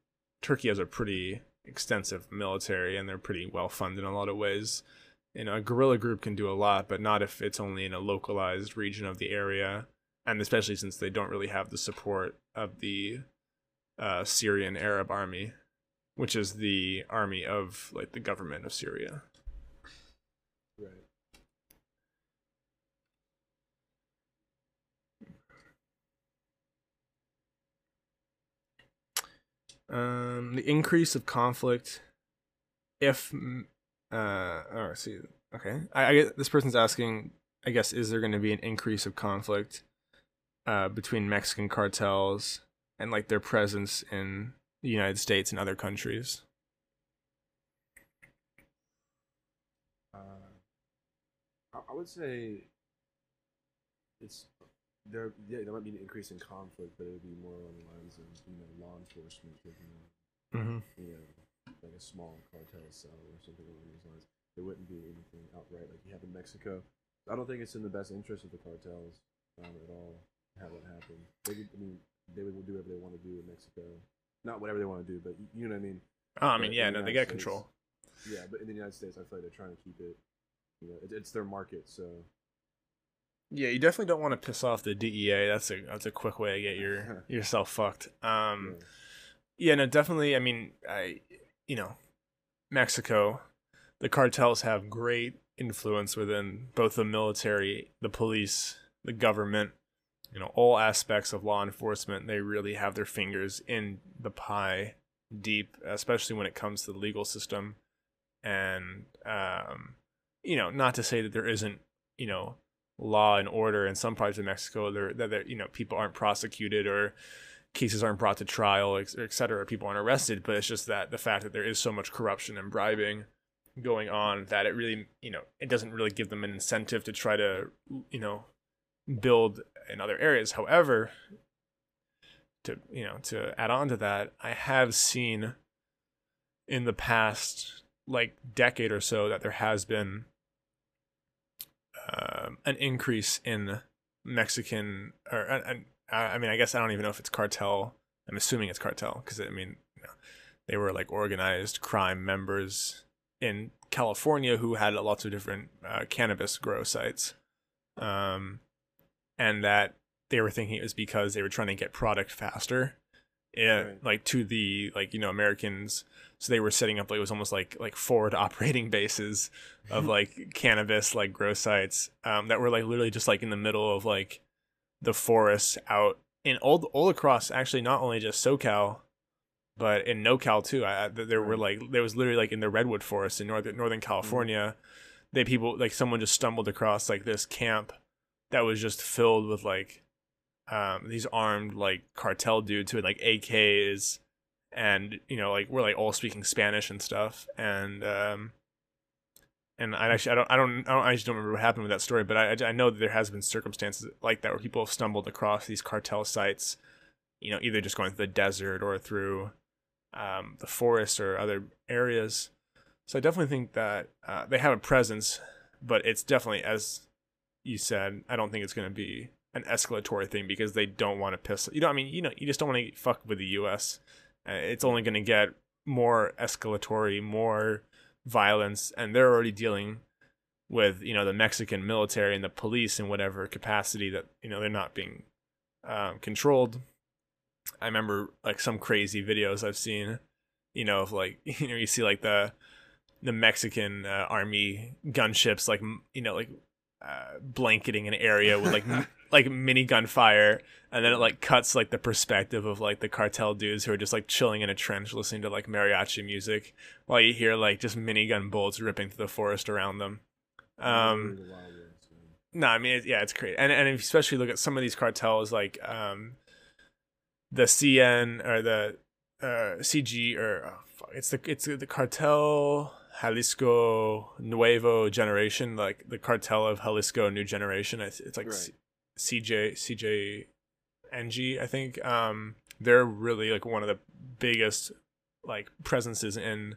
Turkey has a pretty extensive military and they're pretty well funded in a lot of ways. You know, a guerrilla group can do a lot, but not if it's only in a localized region of the area, and especially since they don't really have the support of the uh, Syrian Arab army, which is the army of like the government of Syria. Right. Um, the increase of conflict, if uh, oh, see, okay, I, I get this person's asking. I guess is there going to be an increase of conflict, uh, between Mexican cartels and like their presence in the United States and other countries? Uh, I would say it's there. Yeah, there might be an increase in conflict, but it would be more along the lines of you know law enforcement taking on Mm-hmm. you know like a small cartel cell or something along these lines. There wouldn't be anything outright like you have in Mexico. I don't think it's in the best interest of the cartels um, at all to have that happen. They would, I mean, they would do whatever they want to do in Mexico. Not whatever they want to do, but you know what I mean. Oh, I mean, in yeah, the no, they United got States- control. Yeah, but in the United States, I feel like they're trying to keep it. You know, it, it's their market, so Yeah, you definitely don't want to piss off the DEA. That's a that's a quick way to get your yourself fucked. Um, yeah. No, definitely. I mean, I, you know, Mexico, the cartels have great influence within both the military, the police, the government, you know, all aspects of law enforcement. They really have their fingers in the pie deep, especially when it comes to the legal system. And, um, you know, not to say that there isn't, you know, law and order in some parts of Mexico there that, there, you know, people aren't prosecuted or, cases aren't brought to trial, et cetera, people aren't arrested, but it's just that the fact that there is so much corruption and bribing going on that it really, you know, it doesn't really give them an incentive to try to, you know, build in other areas. However, to you know, to add on to that, I have seen in the past like decade or so that there has been um, an increase in Mexican or and I mean I guess I don't even know if it's cartel. I'm assuming it's cartel because I mean you know, they were like organized crime members in California who had lots of different uh, cannabis grow sites, um, and that they were thinking it was because they were trying to get product faster, yeah, right. like to the like you know Americans so they were setting up like it was almost like like forward operating bases of like cannabis like grow sites um, that were like literally just like in the middle of like the forests out in all all across actually not only just SoCal but in NoCal too. I, there were like there was literally like in the redwood forest in northern Northern California, mm-hmm. they people like someone just stumbled across like this camp that was just filled with like um, these armed like cartel dudes who had like AKs and you know like we're like all speaking Spanish and stuff. And um and I actually I don't I don't I, don't, I just don't remember what happened with that story but I I know that there has been circumstances like that where people have stumbled across these cartel sites you know either just going through the desert or through um, the forest or other areas. So I definitely think that uh, they have a presence but it's definitely as you said I don't think it's going to be an escalatory thing because they don't want to piss you know I mean you know you just don't want to fuck with the US uh, it's only going to get more escalatory, more violence, and they're already dealing with you know the Mexican military and the police in whatever capacity that you know they're not being um, controlled. I remember like some crazy videos I've seen, you know, of like you know you see like the the Mexican uh, army gunships like you know like uh, blanketing an area with like like minigun fire and then it like cuts like the perspective of like the cartel dudes who are just like chilling in a trench listening to like mariachi music while you hear like just minigun bullets ripping through the forest around them um no i mean it, yeah it's great and and especially look at some of these cartels like um the cn or the uh cg or oh, fuck, it's the it's the cartel Jalisco Nuevo Generation, like the cartel of Jalisco New Generation. It's, it's like right. CJ CJ NG, I think. Um, they're really like one of the biggest like presences in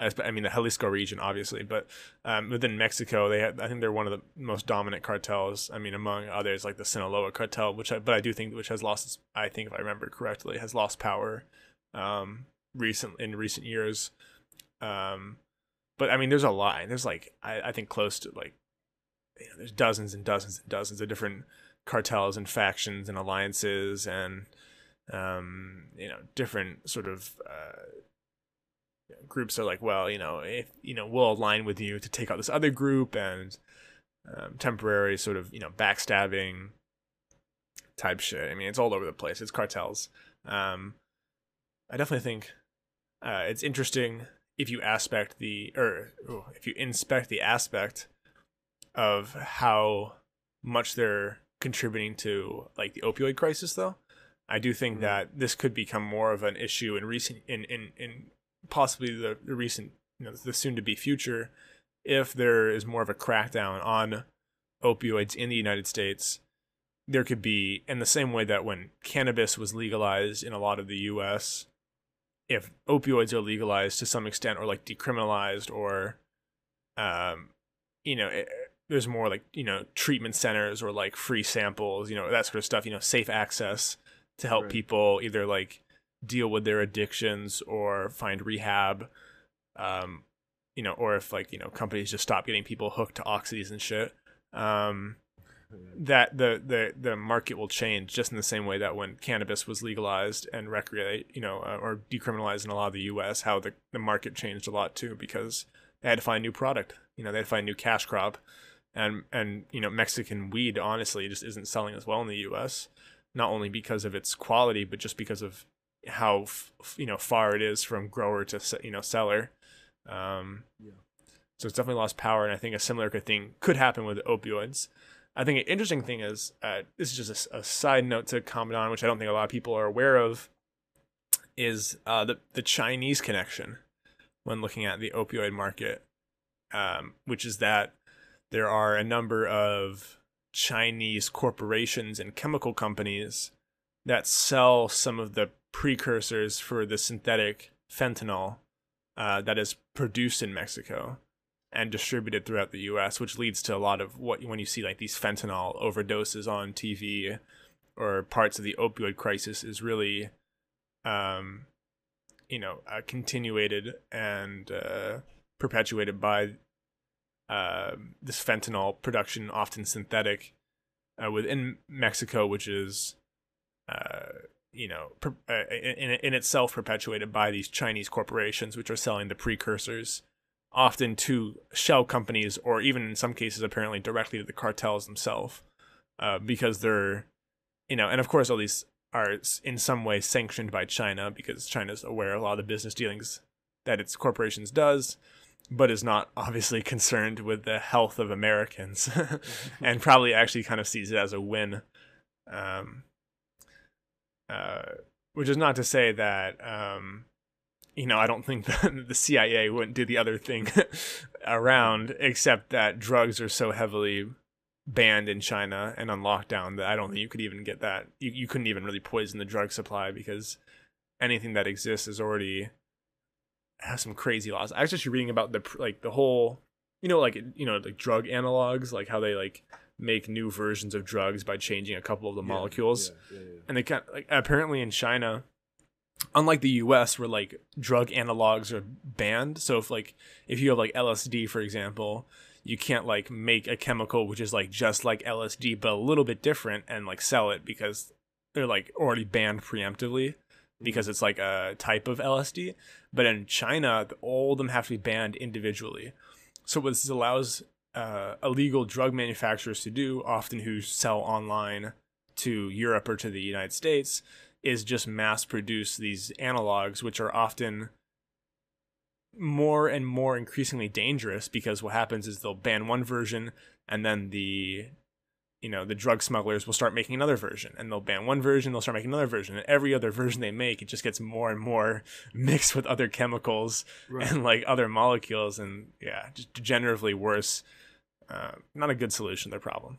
I mean the Jalisco region, obviously, but um, within Mexico, they have, I think they're one of the most dominant cartels. I mean, among others, like the Sinaloa cartel, which I, but I do think which has lost. I think if I remember correctly, has lost power um, recent in recent years. Um, but I mean, there's a lot. There's like I, I think close to like you know, there's dozens and dozens and dozens of different cartels and factions and alliances and um, you know different sort of uh, groups are like, well, you know, if you know, we'll align with you to take out this other group and um, temporary sort of you know backstabbing type shit. I mean, it's all over the place. It's cartels. Um, I definitely think uh, it's interesting if you aspect the or oh, if you inspect the aspect of how much they're contributing to like the opioid crisis though i do think mm-hmm. that this could become more of an issue in recent in in, in possibly the, the recent you know the soon to be future if there is more of a crackdown on opioids in the united states there could be in the same way that when cannabis was legalized in a lot of the us if opioids are legalized to some extent or like decriminalized or um you know it, there's more like you know treatment centers or like free samples you know that sort of stuff you know safe access to help right. people either like deal with their addictions or find rehab um you know or if like you know companies just stop getting people hooked to oxys and shit um that the the the market will change just in the same way that when cannabis was legalized and recreate you know uh, or decriminalized in a lot of the US how the the market changed a lot too because they had to find new product you know they had to find new cash crop and and you know Mexican weed honestly just isn't selling as well in the U.S. Not only because of its quality, but just because of how f- you know far it is from grower to you know seller. Um, yeah. So it's definitely lost power, and I think a similar thing could happen with opioids. I think an interesting thing is uh, this is just a, a, side note to comment on, which I don't think a lot of people are aware of, is uh, the the Chinese connection when looking at the opioid market, um, which is that there are a number of Chinese corporations and chemical companies that sell some of the precursors for the synthetic fentanyl uh, that is produced in Mexico and distributed throughout the U.S., which leads to a lot of what when you see like these fentanyl overdoses on TV or parts of the opioid crisis is really, um, you know, uh, continuated and uh, perpetuated by uh, this fentanyl production, often synthetic, uh, within Mexico, which is, uh, you know, per- uh, in, in itself perpetuated by these Chinese corporations, which are selling the precursors often to shell companies or even in some cases apparently directly to the cartels themselves uh, because they're you know and of course all these are in some way sanctioned by china because china's aware of a lot of the business dealings that its corporations does but is not obviously concerned with the health of americans and probably actually kind of sees it as a win um, uh, which is not to say that um, you know, I don't think the, the CIA wouldn't do the other thing around, except that drugs are so heavily banned in China and on lockdown that I don't think you could even get that. You, you couldn't even really poison the drug supply because anything that exists is already has some crazy laws. I was just reading about the like the whole, you know, like you know, like drug analogs, like how they like make new versions of drugs by changing a couple of the yeah, molecules, yeah, yeah, and they kind of, like apparently in China unlike the US where like drug analogs are banned. So if like if you have like LSD for example, you can't like make a chemical which is like just like LSD but a little bit different and like sell it because they're like already banned preemptively because it's like a type of LSD. But in China, all of them have to be banned individually. So what this allows uh, illegal drug manufacturers to do, often who sell online to Europe or to the United States, is just mass produce these analogs, which are often more and more increasingly dangerous because what happens is they'll ban one version and then the you know the drug smugglers will start making another version and they'll ban one version they'll start making another version and every other version they make it just gets more and more mixed with other chemicals right. and like other molecules and yeah just degeneratively worse uh, not a good solution to their problem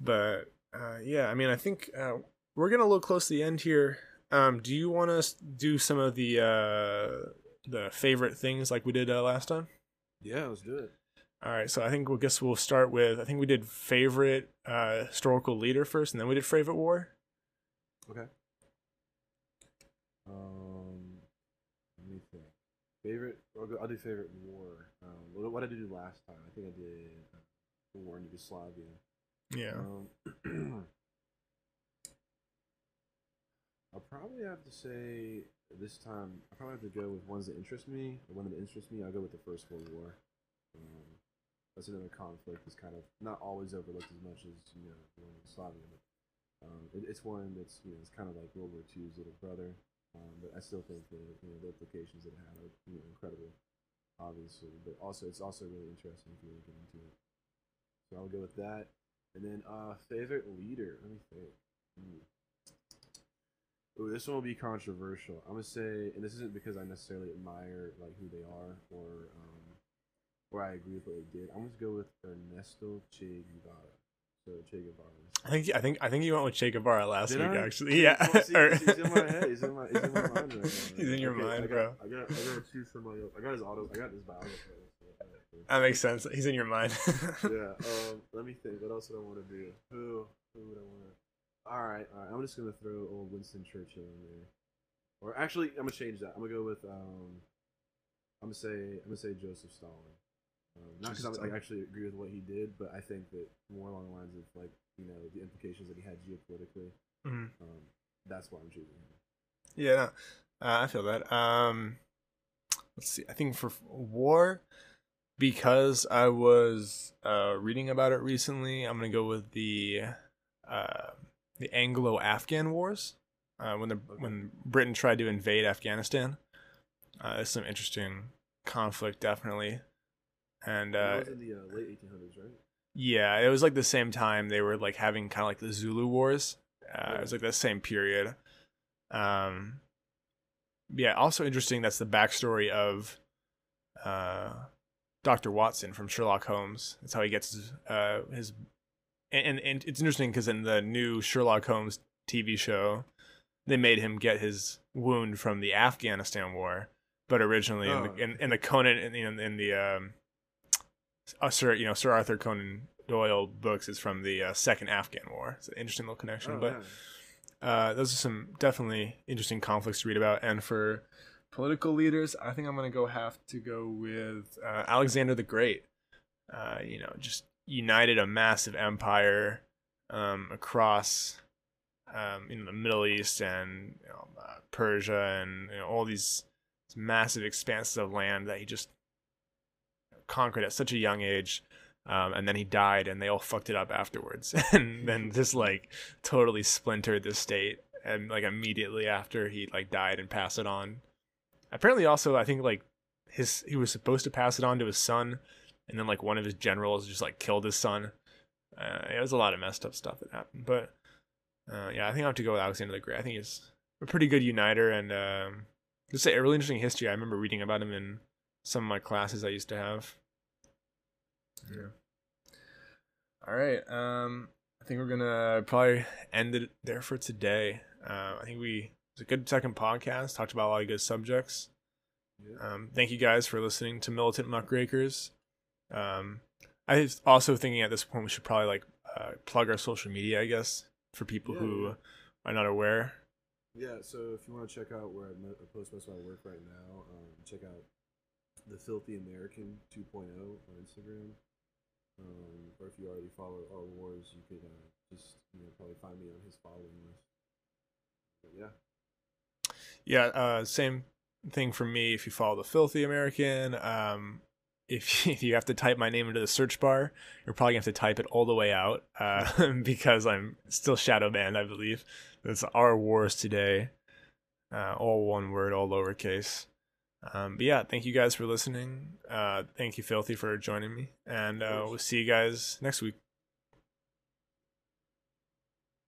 but uh, yeah i mean i think uh, we're gonna look close to the end here. Um, do you want to do some of the uh, the favorite things like we did uh, last time? Yeah, let's do it. All right, so I think we'll guess we'll start with I think we did favorite uh, historical leader first, and then we did favorite war. Okay. Um, let me think. Favorite? I'll, do favorite war. Um, what, what did I do last time? I think I did uh, war in Yugoslavia. Yeah. Um, I'll probably have to say this time I probably have to go with ones that interest me. The one that interests me, I'll go with the First World War. Um, that's another conflict that's kind of not always overlooked as much as you know the one in Yugoslavia, but um, it, it's one that's you know it's kind of like World War II's little brother. Um, but I still think the you know the implications that it had are you know incredible, obviously. But also it's also really interesting if you really get into it. So I'll go with that. And then uh, favorite leader. Let me think. Hmm. Ooh, this one will be controversial. I'm gonna say, and this isn't because I necessarily admire like who they are or um, or I agree with what they did. I'm gonna go with Ernesto Che Guevara. So Che Guevara. I think I think I think you went with Che Guevara last did week. I? Actually, yeah. He's in my head. He's in my, he's in my mind right now. He's in your okay, mind, I got, bro. I got I gotta choose somebody else. I got his auto. I got his biography. That makes sense. He's in your mind. yeah. Um. Let me think. What else would I want to do? Who? Who would I want to? All right, all right. I'm just gonna throw old Winston Churchill in there, or actually, I'm gonna change that. I'm gonna go with um, I'm gonna say I'm gonna say Joseph Stalin. Um, not because I actually agree with what he did, but I think that more along the lines of like you know the implications that he had geopolitically. Mm-hmm. Um, that's why I'm choosing him. Yeah, no, uh, I feel that. Um, let's see. I think for war, because I was uh, reading about it recently, I'm gonna go with the uh, the Anglo-Afghan Wars, uh, when the okay. when Britain tried to invade Afghanistan. Uh, it's some interesting conflict, definitely. And uh, was in the uh, late 1800s, right? Yeah, it was like the same time they were like having kind of like the Zulu Wars. Uh, It was like the same period. Um, yeah, also interesting. That's the backstory of uh, Doctor Watson from Sherlock Holmes. That's how he gets his, uh, his and, and it's interesting because in the new Sherlock Holmes TV show, they made him get his wound from the Afghanistan war, but originally in, Oh. the, in, in the Conan in, in, in the um, uh, Sir you know Sir Arthur Conan Doyle books is from the uh, second Afghan war. It's an interesting little connection, Oh, but yeah. uh, those are some definitely interesting conflicts to read about. And for political leaders, I think I'm gonna go have to go with uh, Alexander the Great. Uh, you know, just united a massive empire um, across um, know the Middle East and you know, uh, Persia and you know, all these massive expanses of land that he just conquered at such a young age. Um, and then he died, and they all fucked it up afterwards, and then just like totally splintered the state, and like immediately after he like died and passed it on. Apparently, also I think like his he was supposed to pass it on to his son, and then like one of his generals just like killed his son. Uh, it was a lot of messed up stuff that happened, but uh, yeah, I think I have to go with Alexander the Great. I think he's a pretty good uniter, and um, just a really interesting history. I remember reading about him in some of my classes I used to have. Yeah. All right. Um, I think we're gonna probably end it there for today. Uh, I think we it was a good second podcast. Talked about a lot of good subjects. Yeah. Um, thank you guys for listening to Militant Muckrakers. Um, I was also thinking at this point we should probably like uh, plug our social media, I guess, for people Yeah, who are not aware. Yeah, so if you want to check out where I, I post most of my work right now, um, check out the Filthy American 2.0 on Instagram. Um, or if you already follow Our Wars, you could uh, just you know probably find me on his following list. But yeah, Yeah, uh, same thing for me. If you follow the Filthy American, um, if if you have to type my name into the search bar, you're probably gonna have to type it all the way out uh, because I'm still shadow banned. I believe it's our wars today, uh, all one word, all lowercase. Um, but yeah, thank you guys for listening. Uh, thank you, Filthy, for joining me, and uh, we'll see you guys next week.